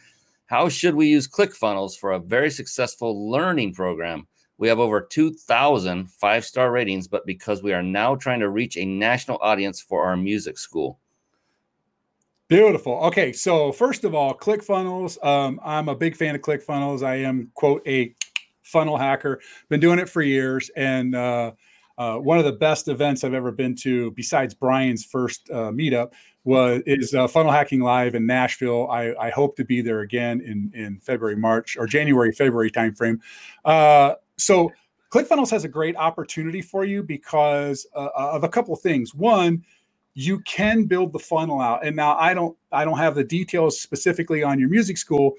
How should we use ClickFunnels for a very successful learning program? We have over 2,000 five star ratings, but because we are now trying to reach a national audience for our music school. Beautiful. Okay, so first of all, ClickFunnels. Um, I'm a big fan of ClickFunnels. I am quote a funnel hacker. Been doing it for years, and uh, uh, one of the best events I've ever been to, besides Brian's first uh, meetup, was is uh, Funnel Hacking Live in Nashville. I, I, hope to be there again in in February, March, or January, February timeframe. Uh, so ClickFunnels has a great opportunity for you because uh, of a couple things. One you can build the funnel out. And now i don't i don't have the details specifically on your music school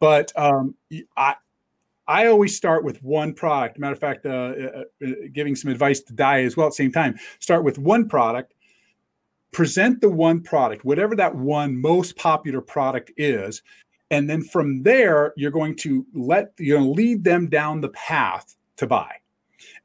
but um, i i always start with one product. Matter of fact uh, uh, uh, giving some advice to Di as well at the same time. Start with one product present the one product whatever that one most popular product is and then from there you're going to let you're going to lead them down the path to buy.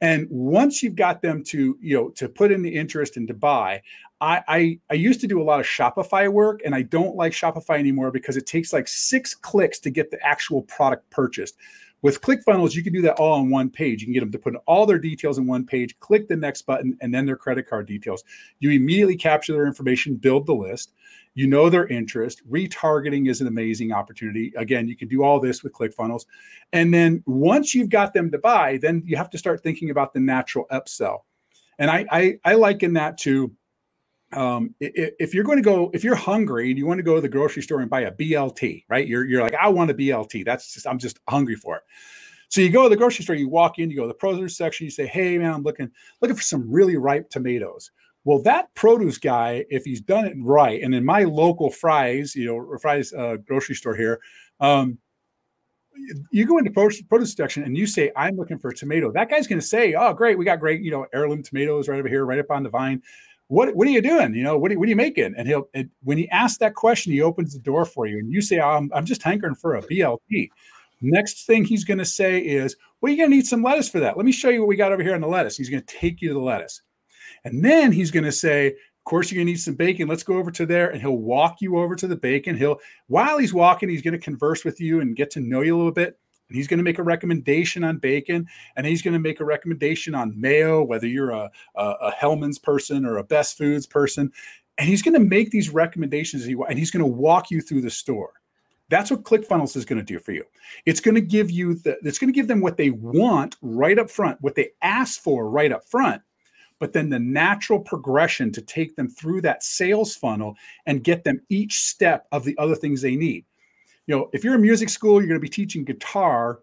And once you've got them to you know to put in the interest and to buy I, I, I used to do a lot of Shopify work, and I don't like Shopify anymore because it takes like six clicks to get the actual product purchased. With ClickFunnels, you can do that all on one page. You can get them to put all their details in one page, click the next button, and then their credit card details. You immediately capture their information, build the list. You know their interest. Retargeting is an amazing opportunity. Again, you can do all this with ClickFunnels. And then once you've got them to buy, then you have to start thinking about the natural upsell. And I, I, I liken that to um, if you're going to go, if you're hungry and you want to go to the grocery store and buy a BLT, right? You're, you're like, I want a BLT. That's just, I'm just hungry for it. So you go to the grocery store, you walk in, you go to the produce section, you say, Hey man, I'm looking, looking for some really ripe tomatoes. Well, that produce guy, if he's done it right, and in my local Fry's, you know, Fry's uh, grocery store here, um, you go into produce, section and you say, I'm looking for a tomato. That guy's going to say, Oh, great. We got great, you know, heirloom tomatoes right over here, right up on the vine what what are you doing? You know, what are, what are you making? And he'll when he asks that question, he opens the door for you, and you say, I'm I'm just hankering for a BLT. Next thing he's going to say is, Well, you're going to need some lettuce for that. Let me show you what we got over here on the lettuce. He's going to take you to the lettuce, and then he's going to say, Of course, you're going to need some bacon. Let's go over to there, and he'll walk you over to the bacon. He'll while he's walking, he's going to converse with you and get to know you a little bit. And he's going to make a recommendation on bacon, and he's going to make a recommendation on mayo, whether you're a, a, a Hellmann's person or a Best Foods person, and he's going to make these recommendations, and he's going to walk you through the store. That's what ClickFunnels is going to do for you. It's going to give you the, it's going to give them what they want right up front, what they ask for right up front, but then the natural progression to take them through that sales funnel and get them each step of the other things they need. You know, if you're in music school, you're going to be teaching guitar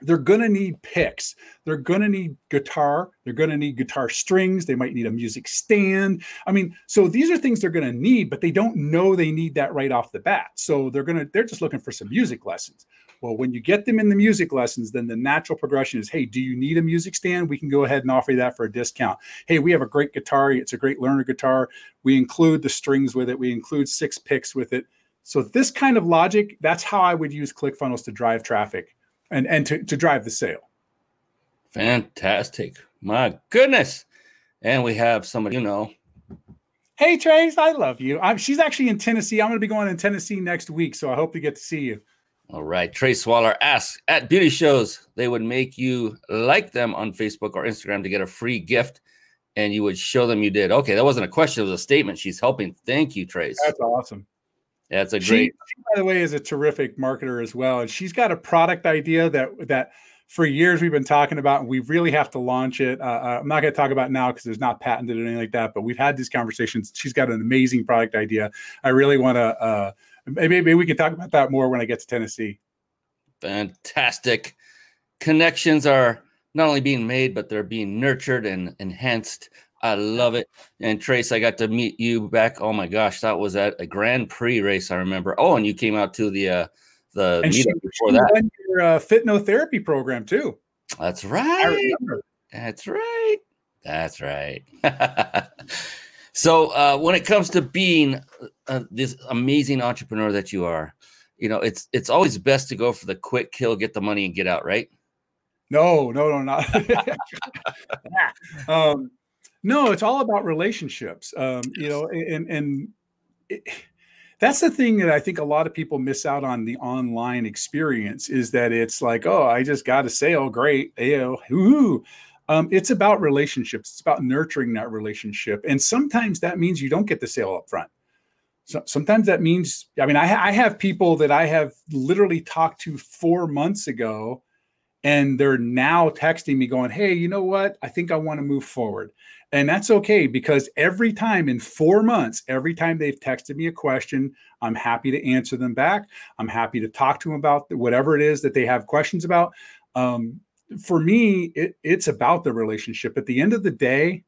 they're going to need picks. They're going to need guitar. They're going to need guitar strings. They might need a music stand. I mean, so these are things they're going to need, but they don't know they need that right off the bat. So they're going to, they're just looking for some music lessons. Well, when you get them in the music lessons, then the natural progression is hey, do you need a music stand? We can go ahead and offer you that for a discount. Hey, we have a great guitar. It's a great learner guitar. We include the strings with it, we include six picks with it. So, this kind of logic, that's how I would use ClickFunnels to drive traffic and and to, to drive the sale. Fantastic. My goodness. And we have somebody, you know. Hey Trace, I love you. I'm, she's actually in Tennessee. I'm going to be going in Tennessee next week, so I hope to get to see you. All right. Trace Waller asks at beauty shows, they would make you like them on Facebook or Instagram to get a free gift, and you would show them you did. Okay, that wasn't a question; it was a statement. She's helping. Thank you, Trace. That's awesome. That's a great. She, by the way, is a terrific marketer as well, and she's got a product idea that that for years we've been talking about, and we really have to launch it. Uh, uh I'm not going to talk about now because it's not patented or anything like that, but we've had these conversations. She's got an amazing product idea. I really want to. Uh, maybe, maybe we can talk about that more when I get to Tennessee. Fantastic connections are not only being made, but they're being nurtured and enhanced I love it. And Trace, I got to meet you back. Oh my gosh, that was at a Grand Prix race. I remember. Oh, and you came out to the uh, the and meetup before that. Your uh, fitnotherapy program too. That's right. That's right. That's right. so uh, when it comes to being uh, this amazing entrepreneur that you are, you know, it's it's always best to go for the quick kill, get the money, and get out. Right? No, no, no, not. um, no, it's all about relationships. Um, you know, and and it, that's the thing that I think a lot of people miss out on the online experience is that it's like, oh, I just got a sale, great, Ayo, woo. Um, it's about relationships. It's about nurturing that relationship, and sometimes that means you don't get the sale up front. So sometimes that means, I mean, I, I have people that I have literally talked to four months ago, and they're now texting me going, "Hey, you know what? I think I want to move forward." And that's okay because every time in four months, every time they've texted me a question, I'm happy to answer them back. I'm happy to talk to them about whatever it is that they have questions about. Um, for me, it, it's about the relationship. At the end of the day,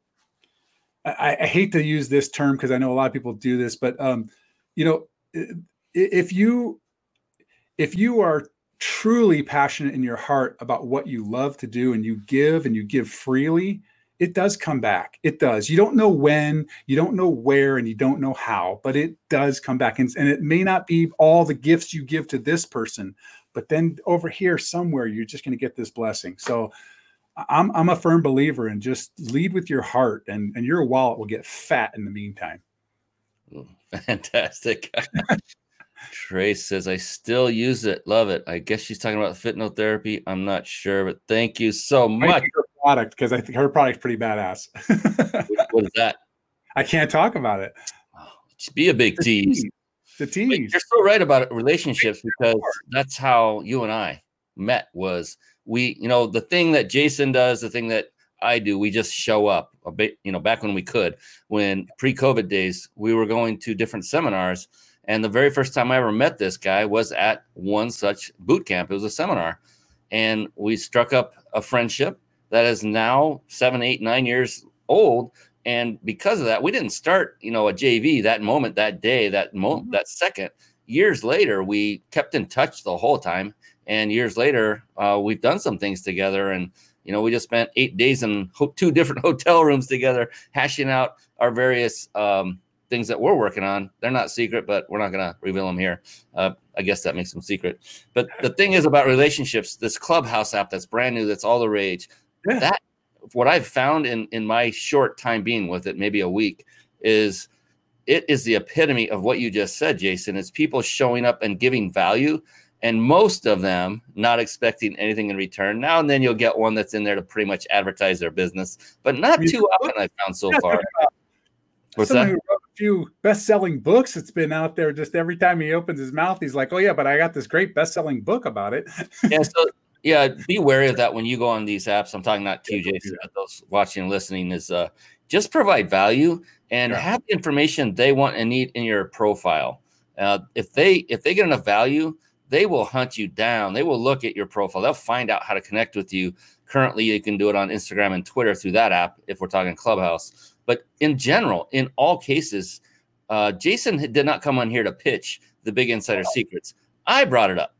I, I hate to use this term because I know a lot of people do this, but um, you know, if you if you are truly passionate in your heart about what you love to do and you give and you give freely, it does come back. It does. You don't know when, you don't know where, and you don't know how, but it does come back. And, and it may not be all the gifts you give to this person, but then over here somewhere, you're just going to get this blessing. So I'm, I'm a firm believer in just lead with your heart, and, and your wallet will get fat in the meantime. Fantastic. Trace says, I still use it. Love it. I guess she's talking about therapy. I'm not sure, but thank you so much Her product because I think her product's pretty badass. what is that? I can't talk about it. Oh, be a big tease. The tease. you're so right about relationships because that's how you and I met. Was we, you know, the thing that Jason does, the thing that I do, we just show up a bit. You know, back when we could, when pre-COVID days, we were going to different seminars. And the very first time I ever met this guy was at one such boot camp. It was a seminar. And we struck up a friendship that is now seven, eight, nine years old. And because of that, we didn't start, you know, a JV that moment, that day, that moment, mm-hmm. that second. Years later, we kept in touch the whole time. And years later, uh, we've done some things together. And, you know, we just spent eight days in ho- two different hotel rooms together, hashing out our various um, things that we're working on. They're not secret, but we're not going to reveal them here. Uh, I guess that makes them secret. But the thing is about relationships, this Clubhouse app that's brand new, that's all the rage yeah. that what I've found in in my short time being with it, maybe a week, is it is the epitome of what you just said, Jason. It's people showing up and giving value and most of them not expecting anything in return. Now and then you'll get one that's in there to pretty much advertise their business, but not too often I've found so far. What's Someone that? Who wrote a few best-selling books. that's been out there. Just every time he opens his mouth, he's like, "Oh yeah, but I got this great best-selling book about it." yeah. So yeah, be wary of that when you go on these apps. I'm talking not to you, Jason, but those watching and listening. Is uh, just provide value and yeah. have the information they want and need in your profile. Uh, if they if they get enough value, they will hunt you down. They will look at your profile. They'll find out how to connect with you. Currently, you can do it on Instagram and Twitter through that app if we're talking Clubhouse. But in general, in all cases, uh, Jason did not come on here to pitch the big insider secrets. I brought it up.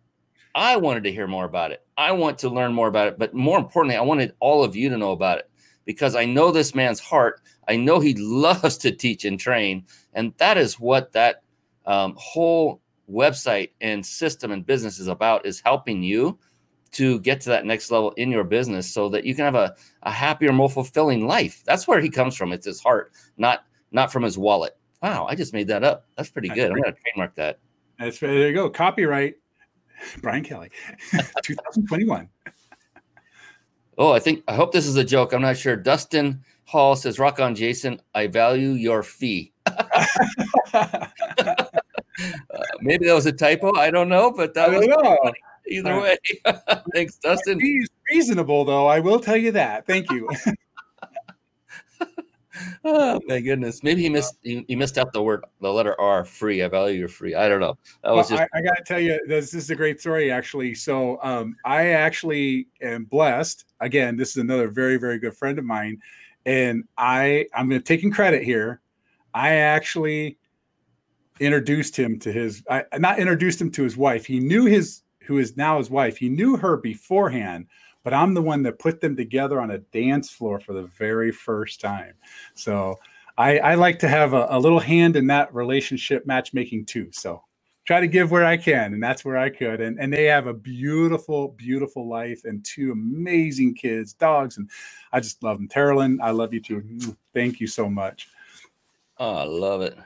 I wanted to hear more about it. I want to learn more about it. But more importantly, I wanted all of you to know about it because I know this man's heart. I know he loves to teach and train. And that is what that um, whole website and system and business is about is helping you to get to that next level in your business so that you can have a, a happier more fulfilling life. That's where he comes from. It's his heart not not from his wallet. Wow i just made that up. That's pretty good. I'm gonna trademark that. That's there you go. Copyright brian kelly. 2021 oh i think i hope this is a joke. I'm not sure. Dustin hall says rock on jason. I value your fee. Uh, maybe that was a typo. I don't know, but that was either way. Thanks, Dustin. He's reasonable, though. I will tell you that. Thank you. oh my goodness! Maybe he missed he, he, missed out the word the letter R. Free. I value your free. I don't know. That was well, just. I, I got to tell you, this, this, is a great story actually. So um, I actually am blessed. Again, this is another very very good friend of mine, and I I'm going to taking credit here. I actually introduced him to his I not introduced him to his wife. He knew his who is now his wife. He knew her beforehand, but I'm the one that put them together on a dance floor for the very first time. So I, I like to have a, a little hand in that relationship matchmaking too. So try to give where I can, and that's where I could. And and they have a beautiful, beautiful life and two amazing kids, dogs, and I just love them. Terilyn, I love you too. Thank you so much. Oh, I love it.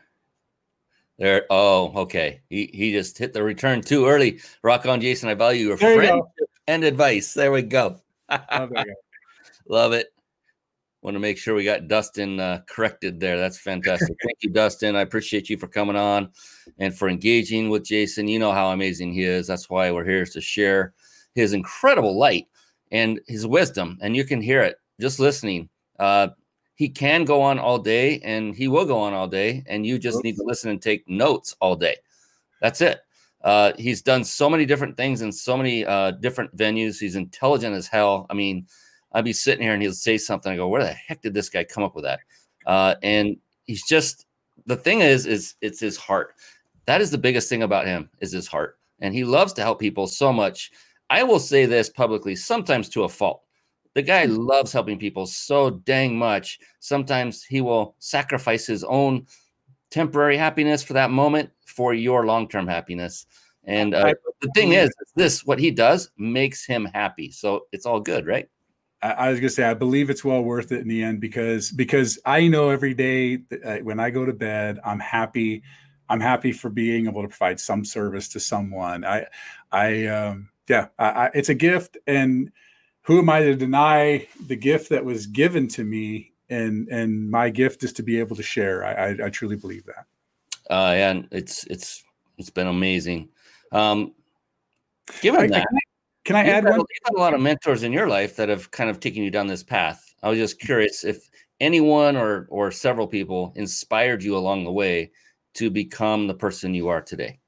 There. Oh, okay. He he just hit the return too early. Rock on, Jason. I value your there friendship you and advice. There we go. Love, Love it. Want to make sure we got Dustin uh, corrected there. That's fantastic. Thank you, Dustin. I appreciate you for coming on and for engaging with Jason. You know how amazing he is. That's why we're here to share his incredible light and his wisdom. And you can hear it just listening. Uh, he can go on all day and he will go on all day and you just need to listen and take notes all day. That's it. Uh, he's done so many different things in so many uh, different venues. He's intelligent as hell. I mean i'd be sitting here and he'll say something. I go where the heck did this guy come up with that? Uh, and he's just the thing is is it's his heart. That is the biggest thing about him is his heart. And he loves to help people so much. I will say this publicly sometimes to a fault the guy hmm. loves helping people so dang much. Sometimes he will sacrifice his own temporary happiness for that moment for your long term happiness. And uh, the thing is, this what he does makes him happy. So it's all good, right? I, was gonna say I believe it's well worth it in the end because because I know every day uh, when I go to bed I'm happy. I'm happy for being able to provide some service to someone. I I um, yeah, I, I, it's a gift and who am I to deny the gift that was given to me? And and my gift is to be able to share. I I, I truly believe that. Uh, and it's it's it's been amazing. Um, given I, that, can I, can I add one? You've had a lot of mentors in your life that have kind of taken you down this path. I was just curious if anyone or or several people inspired you along the way to become the person you are today.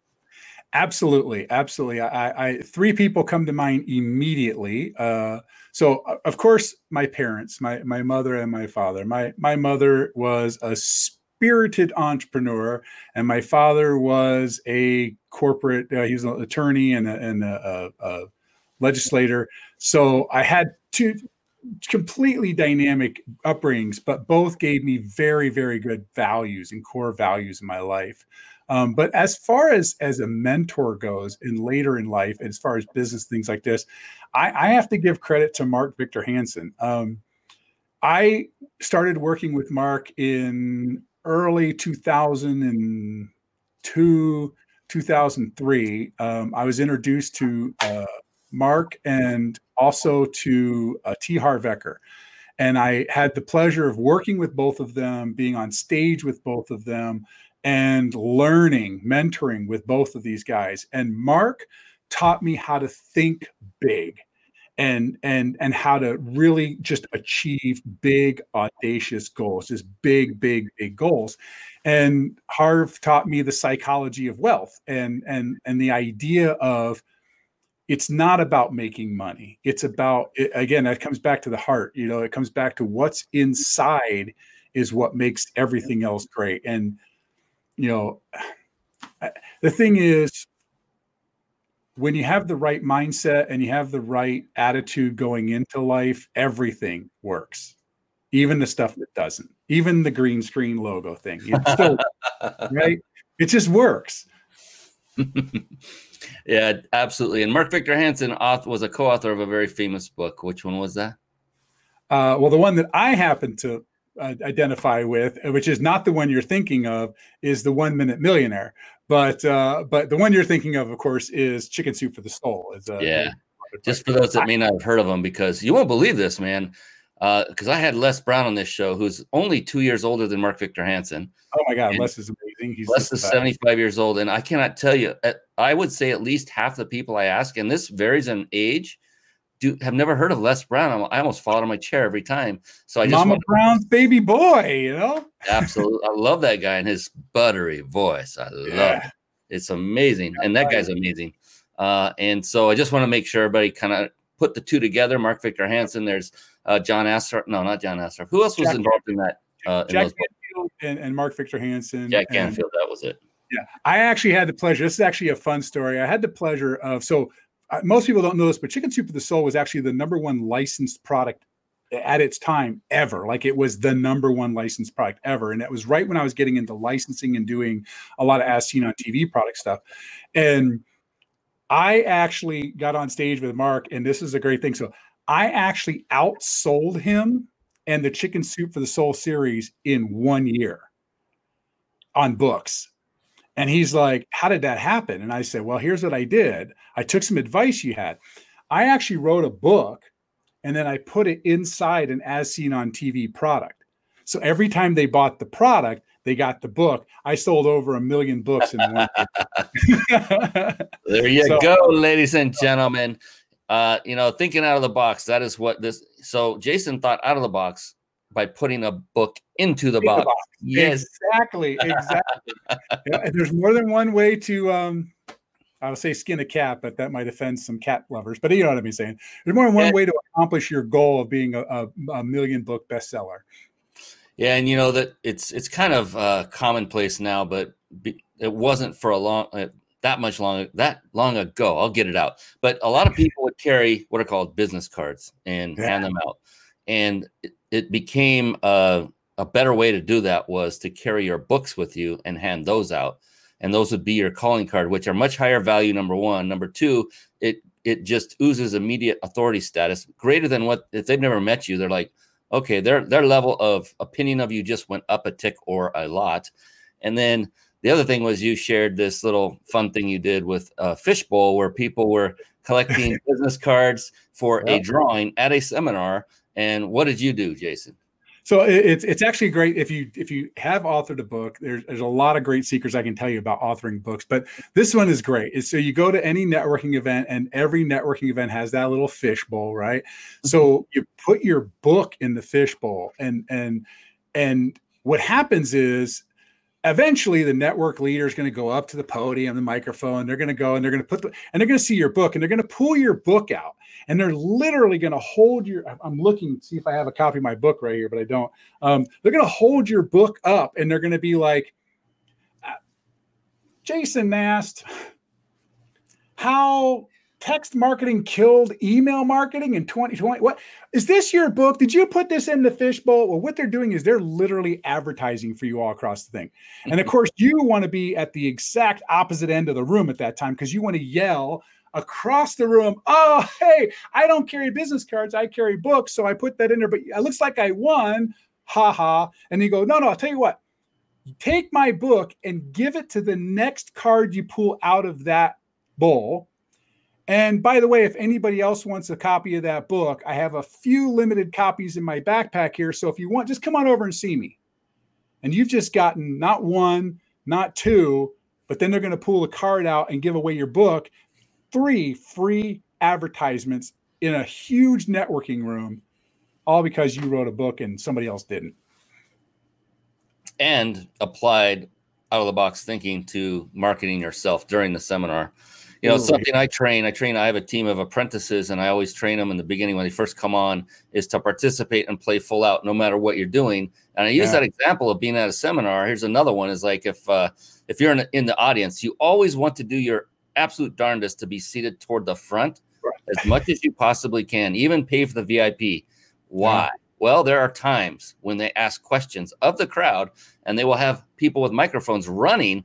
Absolutely, absolutely. I, I three people come to mind immediately. Uh, so, of course, my parents, my my mother and my father. My my mother was a spirited entrepreneur, and my father was a corporate. Uh, he was an attorney and a, and a, a, a legislator. So I had two completely dynamic upbringings, but both gave me very, very good values and core values in my life. Um, but as far as as a mentor goes, and later in life, as far as business things like this, I, I have to give credit to Mark Victor Hansen. Um, I started working with Mark in early 2002, 2003, um, I was introduced to uh, Mark and also to uh, T. Harv Eker. And I had the pleasure of working with both of them, being on stage with both of them, and learning, mentoring with both of these guys. And Mark taught me how to think big and and and how to really just achieve big audacious goals just big big big goals. And harv taught me the psychology of wealth and and and the idea of it's not about making money. It's about it, again that comes back to the heart you know it comes back to what's inside is what makes everything else great. And you know the thing is when you have the right mindset and you have the right attitude going into life, everything works. Even the stuff that doesn't, even the green screen logo thing, it's still right. It just works. yeah, absolutely. And Mark Victor Hansen was a co-author of a very famous book. Which one was that? Uh, well, the one that I happen to uh, identify with, which is not the one you're thinking of, is the One Minute Millionaire. But uh, but the one you're thinking of, of course, is Chicken Soup for the Soul. Is a, yeah. Just for those that may not have heard of him, because you won't believe this, man. Because uh, I had Les Brown on this show, who's only two years older than Mark Victor Hansen. Oh my God, Les is amazing. He's Les is 75 years old, and I cannot tell you. I would say at least half the people I ask, and this varies in age, do have never heard of Les Brown. I almost fall out of my chair every time. So I just Mama Brown's baby boy, you know. absolutely, I love that guy and his buttery voice. I love yeah. it. It's amazing, and that guy's amazing. Uh, and so I just want to make sure everybody kind of put the two together. Mark Victor Hansen. There's uh, John Astor. No, not John Astor. Who else was Jack involved in that? Uh, in Jack and, and, Mark Victor Hansen. Jack Canfield. That was it. Yeah, I actually had the pleasure. This is actually a fun story. I had the pleasure of so most people don't know this, but Chicken Soup for the Soul was actually the number one licensed product at its time ever. Like it was the number one licensed product ever. And it was right when I was getting into licensing and doing a lot of as seen on TV product stuff. And I actually got on stage with Mark, and this is a great thing. So I actually outsold him and the Chicken Soup for the Soul series in one year on books. And he's like, How did that happen? And I said, Well, here's what I did. I took some advice you had. I actually wrote a book and then I put it inside an as seen on TV product. So every time they bought the product, they got the book. I sold over a million books in one. there you so, go, ladies and gentlemen. Uh, you know, thinking out of the box. That is what this. So Jason thought out of the box by putting a book into the, box. the box. Yes, exactly, exactly. yeah, there's more than one way to. Um, I will say skin a cat, but that might offend some cat lovers. But you know what I'm saying. There's more than one and, way to accomplish your goal of being a, a, a, million book bestseller. Yeah, and you know that it's it's kind of uh, commonplace now, but be, it wasn't for a long uh, that much long that long ago. I'll get it out. But a lot of people would carry what are called business cards and yeah. hand them out, and it, it became a, a better way to do that was to carry your books with you and hand those out. And those would be your calling card which are much higher value number one. Number two it it just oozes immediate authority status greater than what if they've never met you they're like okay their their level of opinion of you just went up a tick or a lot. And then the other thing was you shared this little fun thing you did with a fishbowl where people were collecting business cards for yep. a drawing at a seminar and what did you do, Jason? So it's it's actually great if you if you have authored a book. There's there's a lot of great secrets I can tell you about authoring books, but this one is great. Is so you go to any networking event, and every networking event has that little fishbowl, right? Mm-hmm. So you put your book in the fishbowl, and and and what happens is eventually the network leader is going to go up to the podium, the microphone. They're going to go and they're going to put the, and they're going to see your book and they're going to pull your book out and they're literally going to hold your. I'm looking to see if I have a copy of my book right here, but I don't. Um, they're going to hold your book up and they're going to be like, uh, Jason Nast, how text marketing killed email marketing in 2020. What is this your book? Did you put this in the fishbowl? Well, what they're doing is they're literally advertising for you all across the thing. And of mm-hmm. course, you want to be at the exact opposite end of the room at that time because you want to yell across the room, Oh, hey, I don't carry business cards, I carry books. So I put that in there, but it looks like I won. Ha ha. And you go, No, no, I'll tell you what. take my book and give it to the next card you pull out of that bowl. And by the way, if anybody else wants a copy of that book, I have a few limited copies in my backpack here. So if you want, just come on over and see me. And you've just gotten not one, not two, but then they're going to pull a card out and give away your book. Three free advertisements in a huge networking room, all because you wrote a book and somebody else didn't and applied out of the box thinking to marketing yourself during the seminar. You know, something I train, I train, I have a team of apprentices and I always train them in the beginning when they first come on is to participate and play full out no matter what you're doing. And I use yeah. that example of being at a seminar. Here's another one is like if uh, if you're in, in the audience, you always want to do your absolute darndest to be seated toward the front right. as much as you possibly can, even pay for the VIP. Why? Yeah. Well, there are times when they ask questions of the crowd and they will have people with microphones running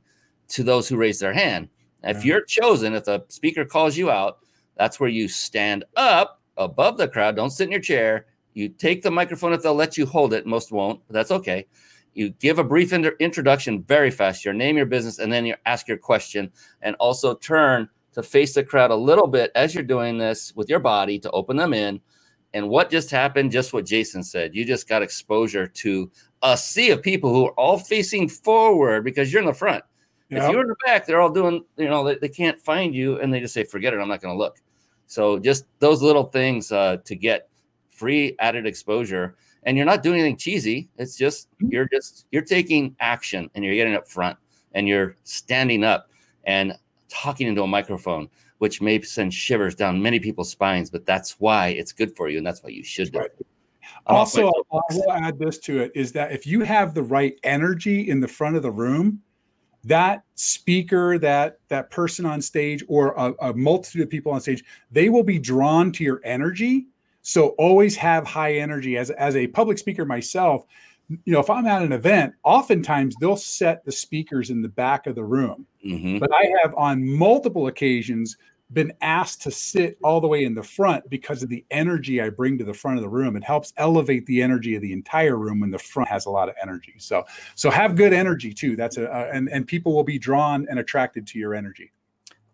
to those who raise their hand. Yeah. If you're chosen, if the speaker calls you out, that's where you stand up above the crowd. Don't sit in your chair. You take the microphone if they'll let you hold it. Most won't, but that's okay. You give a brief inter- introduction very fast, your name, your business, and then you ask your question. And also turn to face the crowd a little bit as you're doing this with your body to open them in and what just happened? Just what Jason said. You just got exposure to a sea of people who are all facing forward because you're in the front. Yep. If you're in the back, they're all doing, you know, they, they can't find you and they just say, forget it, I'm not going to look. So just those little things uh, to get free added exposure. And you're not doing anything cheesy. It's just, mm-hmm. you're just, you're taking action and you're getting up front and you're standing up and talking into a microphone which may send shivers down many people's spines, but that's why it's good for you and that's why you should do it. Also, I will add this to it is that if you have the right energy in the front of the room, that speaker, that that person on stage, or a, a multitude of people on stage, they will be drawn to your energy. So always have high energy. As as a public speaker myself, you know, if I'm at an event, oftentimes they'll set the speakers in the back of the room. Mm-hmm. But I have on multiple occasions been asked to sit all the way in the front because of the energy I bring to the front of the room. It helps elevate the energy of the entire room when the front has a lot of energy. So, so have good energy too. That's a, and and people will be drawn and attracted to your energy.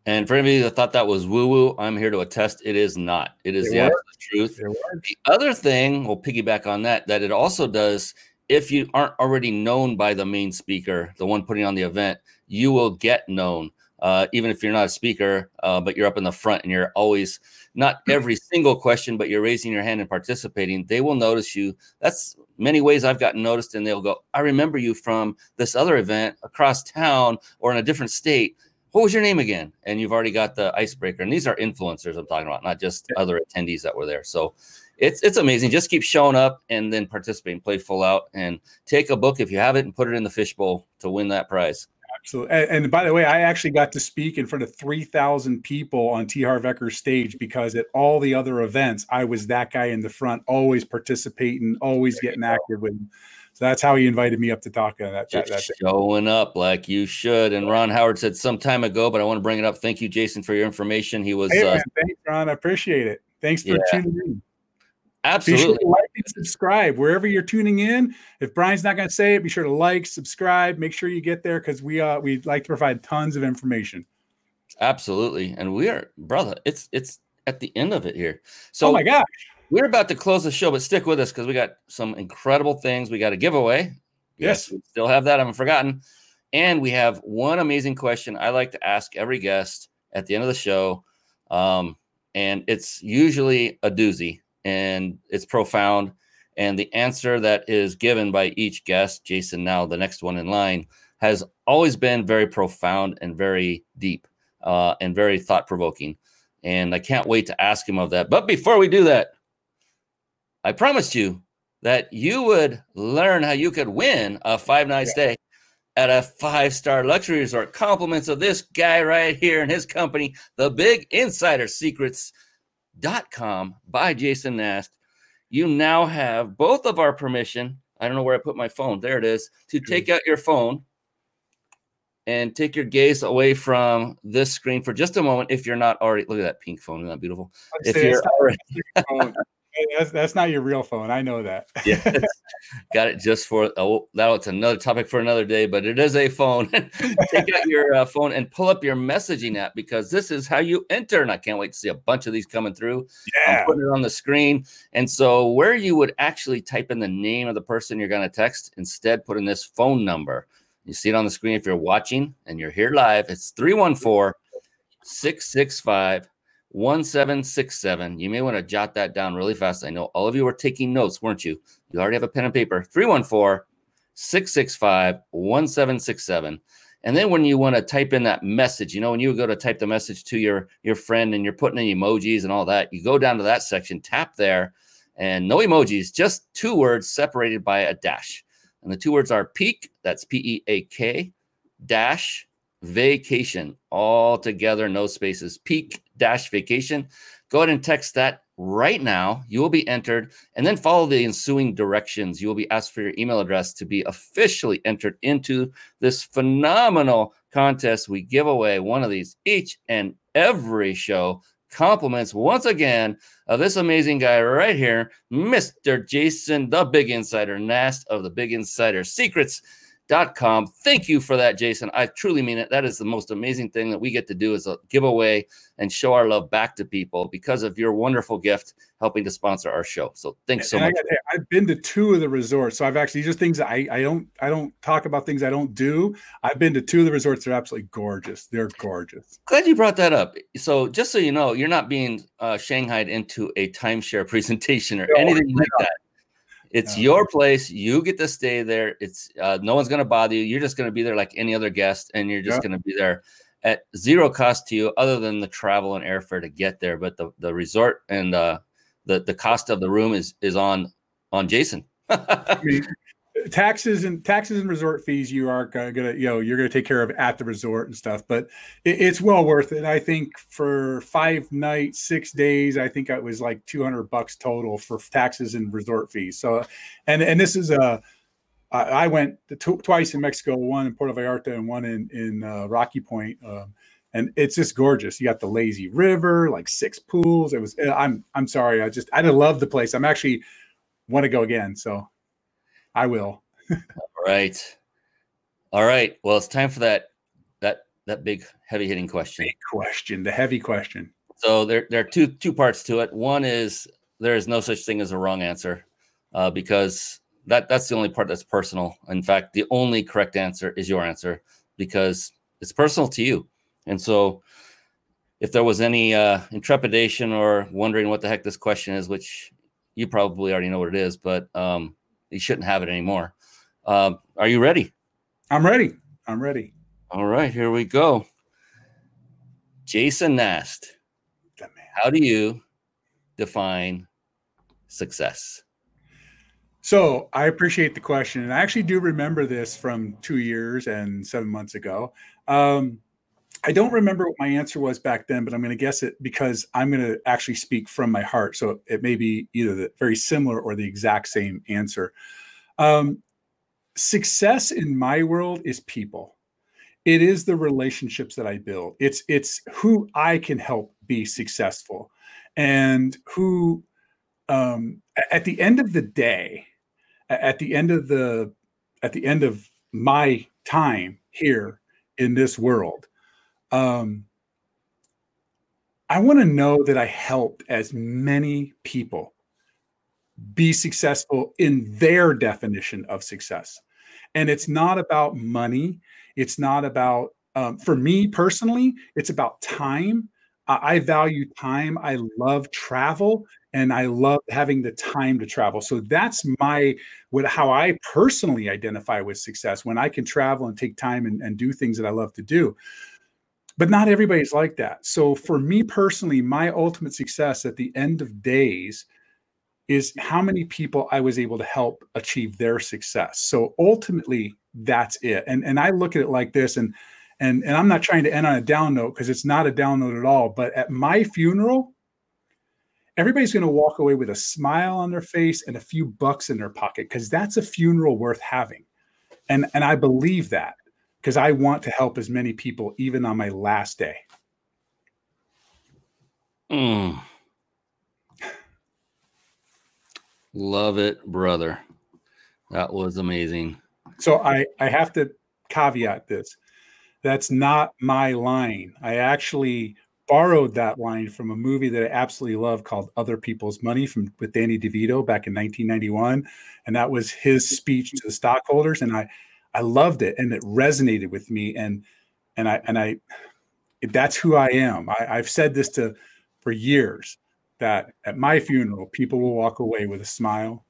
And for anybody that thought that was woo woo, I'm here to attest it is not. It is it the absolute truth. The other thing, we'll piggyback on that, that it also does if you aren't already known by the main speaker, the one putting on the event, you will get known uh, even if you're not a speaker, uh, but you're up in the front and you're always not hmm. every single question, but you're raising your hand and participating, they will notice you. That's many ways I've gotten noticed, and they'll go, I remember you from this other event across town or in a different state. What was your name again? And you've already got the icebreaker. And these are influencers I'm talking about, not just other attendees that were there. So it's it's amazing. Just keep showing up and then participating, play full out, and take a book if you have it and put it in the fishbowl to win that prize. Absolutely. And, and, by the way, I actually got to speak in front of 3,000 people on T. Harv Eker's stage because at all the other events, I was that guy in the front, always participating, always getting active with him. So that's how he invited me up to talk. Uh, that, that, that showing up like you should. And Ron Howard said some time ago, but I want to bring it up. Thank you, Jason, for your information. He was. Hey, man, uh, thanks, Ron. I appreciate it. Thanks for yeah. tuning in. Absolutely. Be sure like and subscribe wherever you're tuning in. If Brian's not going to say it, be sure to like, subscribe, make sure you get there because we uh we like to provide tons of information. Absolutely, and we are, brother. It's it's at the end of it here. So, oh my gosh, we're about to close the show, but stick with us because we got some incredible things. We got a giveaway. Yes, yes still have that. I haven't forgotten. And we have one amazing question I like to ask every guest at the end of the show. Um, and it's usually a doozy and it's profound. And the answer that is given by each guest, Jason, now the next one in line, has always been very profound and very deep uh, and very thought provoking. And I can't wait to ask him of that. But before we do that, I promised you that you would learn how you could win a five night stay at a five star luxury resort. Compliments of this guy right here and his company, the Big Insider Secrets com by Jason Nast. You now have both of our permission. I don't know where I put my phone. There it is. To take out your phone and take your gaze away from this screen for just a moment. If you're not already, look at that pink phone. Isn't that beautiful? If you're already, that's, that's not your real phone. I know that. yeah, got it just for oh, that's another topic for another day. But it is a phone. Take out your uh, phone and pull up your messaging app because this is how you enter. And I can't wait to see a bunch of these coming through. Yeah, I'm putting it on the screen. And so where you would actually type in the name of the person you're going to text, instead put in this phone number. You see it on the screen if you're watching and you're here live. It's 314 665 1767. You may want to jot that down really fast. I know all of you were taking notes, weren't you? You already have a pen and paper. 314 665 1767. And then when you want to type in that message, you know, when you go to type the message to your your friend and you're putting in emojis and all that, you go down to that section, tap there, and no emojis, just two words separated by a dash. And the two words are peak, that's P E A K, dash vacation, all together, no spaces, peak dash vacation. Go ahead and text that right now. You will be entered and then follow the ensuing directions. You will be asked for your email address to be officially entered into this phenomenal contest. We give away one of these each and every show. Compliments once again of this amazing guy right here, Mr. Jason, the Big Insider Nast of the Big Insider Secrets com. Thank you for that, Jason. I truly mean it. That is the most amazing thing that we get to do is a giveaway and show our love back to people because of your wonderful gift helping to sponsor our show. So thanks so And much. say, I've been to two of the resorts, so I've actually just things I, I don't I don't talk about things I don't do. I've been to two of the resorts. They're absolutely gorgeous. They're gorgeous. Glad you brought that up. So just so you know, you're not being uh, shanghaied into a timeshare presentation or No, anything like that. It's your place. You get to stay there. It's uh, no one's going to bother you. You're just going to be there like any other guest, and you're just Yeah. going to be there at zero cost to you, other than the travel and airfare to get there. But the the resort and uh, the the cost of the room is is on on Jason. I mean, taxes and taxes and resort fees you are gonna you know you're gonna take care of at the resort and stuff but it, it's well worth it i think for five nights six days i think it was like 200 bucks total for taxes and resort fees so and and this is a i I went tw- twice in mexico one in puerto vallarta and one in in uh, rocky point um, and it's just gorgeous. You got the lazy river, like six pools. It was. I'm. I'm sorry. I just. I love the place. I'm actually want to go again. So I will. All right, all right. Well, it's time for that that that big heavy hitting question. Big question, the heavy question. So there, there are two two parts to it. One is there is no such thing as a wrong answer, uh, because that that's the only part that's personal. In fact, the only correct answer is your answer because it's personal to you. And so, if there was any uh, intrepidation or wondering what the heck this question is, which you probably already know what it is, but um, you shouldn't have it anymore. Um, are you ready? I'm ready. I'm ready. All right, here we go. Jason Nast. How do you define success? So I appreciate the question, and I actually do remember this from two years and seven months ago. Um, I don't remember what my answer was back then, but I'm going to guess it because I'm going to actually speak from my heart. So it may be either the very similar or the exact same answer. Um, success in my world is people. It is the relationships that I build. It's it's who I can help be successful, and who, um, at the end of the day, at the end of the at the end of my time here in this world um i want to know that i helped as many people be successful in their definition of success. And it's not about money. It's not about um, for me personally it's about time. I, I value time. I love travel and i love having the time to travel. So that's my what how I personally identify with success when I can travel and take time and, and do things that I love to do. But not everybody's like that. So for me personally, my ultimate success at the end of days is how many people I was able to help achieve their success. So ultimately, that's it. And and I look at it like this, and and and I'm not trying to end on a down note because it's not a down note at all. But at my funeral, everybody's going to walk away with a smile on their face and a few bucks in their pocket because that's a funeral worth having and and i believe that because i want to help as many people even on my last day Mm. Love it, brother. That was amazing. So I I have to caveat this. That's not my line. I actually borrowed that line from a movie that I absolutely love called Other People's Money from with Danny DeVito back in 1991 and that was his speech to the stockholders and I I loved it and it resonated with me and and I and I that's who I am. I, I've said this to for years that at my funeral people will walk away with a smile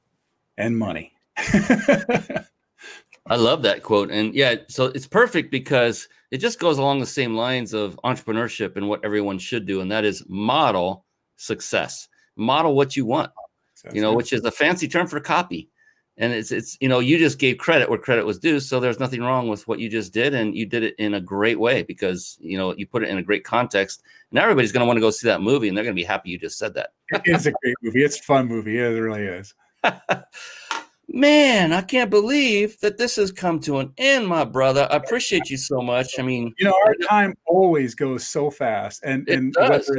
and money. I love that quote. And yeah, so it's perfect because it just goes along the same lines of entrepreneurship and what everyone should do. And that is model success, model what you want, you know, which is a fancy term for copy. And it's, it's, you know, you just gave credit where credit was due. So there's nothing wrong with what you just did. And you did it in a great way because, you know, you put it in a great context. And everybody's going to want to go see that movie and they're going to be happy you just said that. it's a great movie. It's a fun movie. It really is. Man, I can't believe that this has come to an end, my brother. I appreciate you so much. I mean, you know, our time always goes so fast, and and whether it's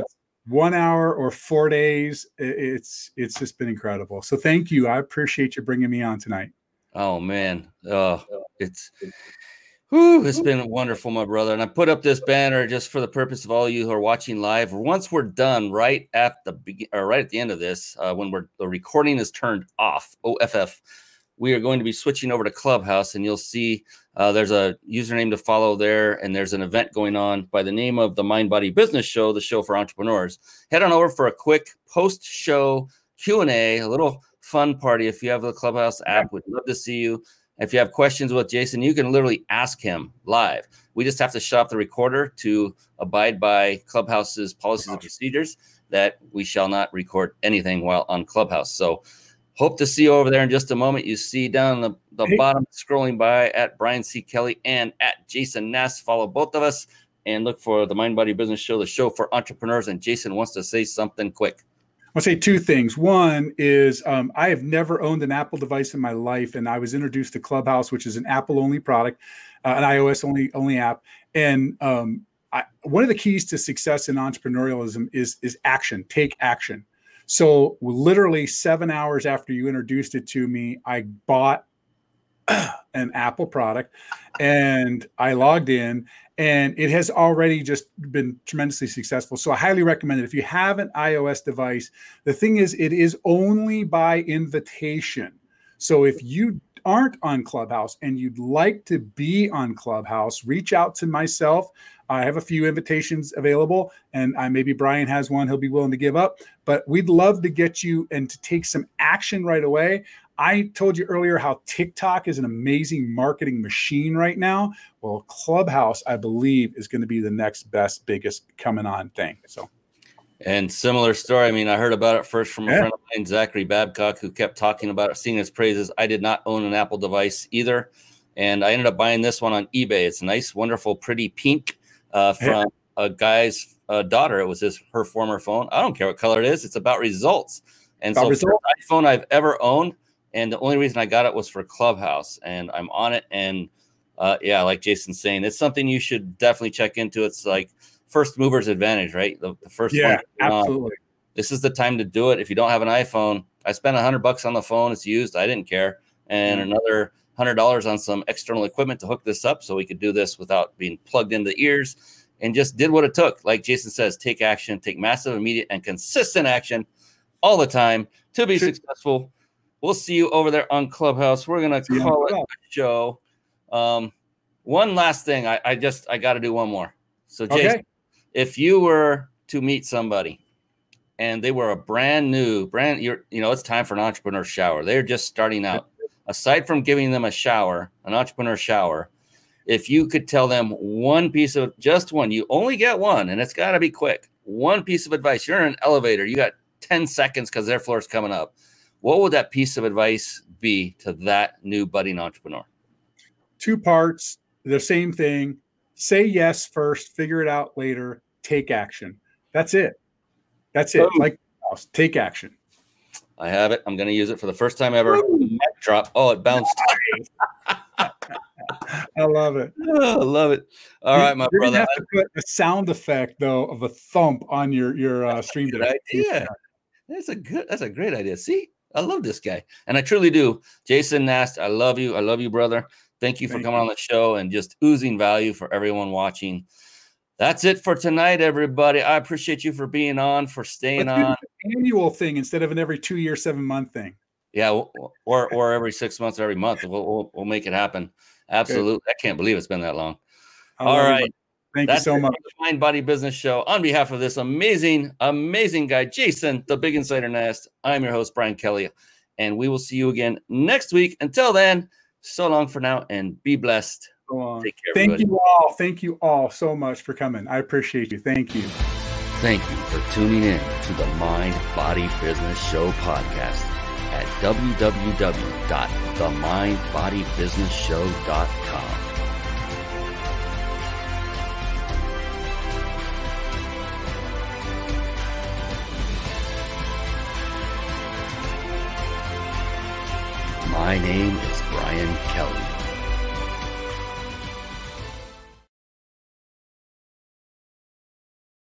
one hour or four days, it's it's just been incredible. So thank you. I appreciate you bringing me on tonight. Oh man, uh, it's whew, it's been wonderful, my brother. And I put up this banner just for the purpose of all you who are watching live. Once we're done, right at the begin or right at the end of this, uh, when we're the recording is turned off, OFF we are going to be switching over to Clubhouse, and you'll see uh, there's a username to follow there, and there's an event going on by the name of the Mind Body Business Show, the show for entrepreneurs. Head on over for a quick post-show Q and A, a little fun party. If you have the Clubhouse app, we'd love to see you. If you have questions with Jason, you can literally ask him live. We just have to shut off the recorder to abide by Clubhouse's policies and procedures that we shall not record anything while on Clubhouse. So Hope to see you over there in just a moment. You see down the, the hey. bottom scrolling by at Brian C. Kelly and at Jason Nast. Follow both of us and look for the Mind Body Business Show, the show for entrepreneurs. And Jason wants to say something quick. I'll say two things. One is um, I have never owned an Apple device in my life, and I was introduced to Clubhouse, which is an Apple only product, uh, an iOS only only app. And um, I, one of the keys to success in entrepreneurialism is is action. Take action. So literally seven hours after you introduced it to me, I bought an Apple product and I logged in and it has already just been tremendously successful. So I highly recommend it. If you have an iOS device, the thing is, it is only by invitation. So if you aren't on Clubhouse and you'd like to be on Clubhouse, reach out to myself. I have a few invitations available, and I maybe Brian has one he'll be willing to give up. But we'd love to get you and to take some action right away. I told you earlier how TikTok is an amazing marketing machine right now. Well, Clubhouse, I believe, is going to be the next best, biggest coming on thing. So. And similar story. I mean, I heard about it first from a yeah. friend of mine, Zachary Babcock, who kept talking about it, singing his praises. I did not own an Apple device either. And I ended up buying this one on eBay. It's a nice, wonderful, pretty pink uh, from yeah. a guy's uh, daughter. It was his her former phone. I don't care what color it is. It's about results. And about so results. iPhone I've ever owned, and the only reason I got it was for Clubhouse, and I'm on it. And uh, yeah, like Jason's saying, it's something you should definitely check into. It's like first mover's advantage, right? The, the first yeah, absolutely. On. This is the time to do it. If you don't have an iPhone, I spent a hundred bucks on the phone. It's used. I didn't care, and another hundred dollars on some external equipment to hook this up so we could do this without being plugged into the ears and just did what it took. Like Jason says, take action, take massive, immediate, and consistent action all the time to be successful. We'll see you over there on Clubhouse. We're gonna call it a show. Um, one last thing, I, I just I got to do one more. So, Jason, okay. If you were to meet somebody and they were a brand new, brand, you're, you know, it's time for an entrepreneur shower. They're just starting out aside from giving them a shower, an entrepreneur shower, if you could tell them one piece of just one, you only get one, and it's got to be quick. One piece of advice. You're in an elevator, you got 10 seconds because their floor is coming up. What would that piece of advice be to that new budding entrepreneur? Two parts, the same thing. Say yes first, figure it out later, take action. That's it. That's it. Like take action. I have it. I'm going to use it for the first time ever. Drop. Oh, it bounced. I love it. Oh, I love it. All you, right, my you're brother. Have to put a sound effect though of a thump on your your uh, stream. Good idea. That's a good. That's a great idea. See, I love this guy, and I truly do. Jason Nast, I love you. I love you, brother. Thank you for Thank coming you. on the show and just oozing value for everyone watching. That's it for tonight, everybody. I appreciate you for being on, for staying Let's on. an annual thing instead of an every two year, seven month thing. Yeah, or or every six months, or every month. We'll, we'll we'll make it happen. Absolutely. I can't believe it's been that long. All you, right. Thank That's you so much. the Mind Body Business Show. On behalf of this amazing, amazing guy, Jason, the Big Insider Nast, I'm your host, Brian Kelly, and we will see you again next week. Until then, so long for now and be blessed. Take care, Thank everybody. you all. Thank you all so much for coming. I appreciate you. Thank you. Thank you for tuning in to the Mind Body Business Show podcast at www.themindbodybusinessshow.com. My name is Brian Kelly.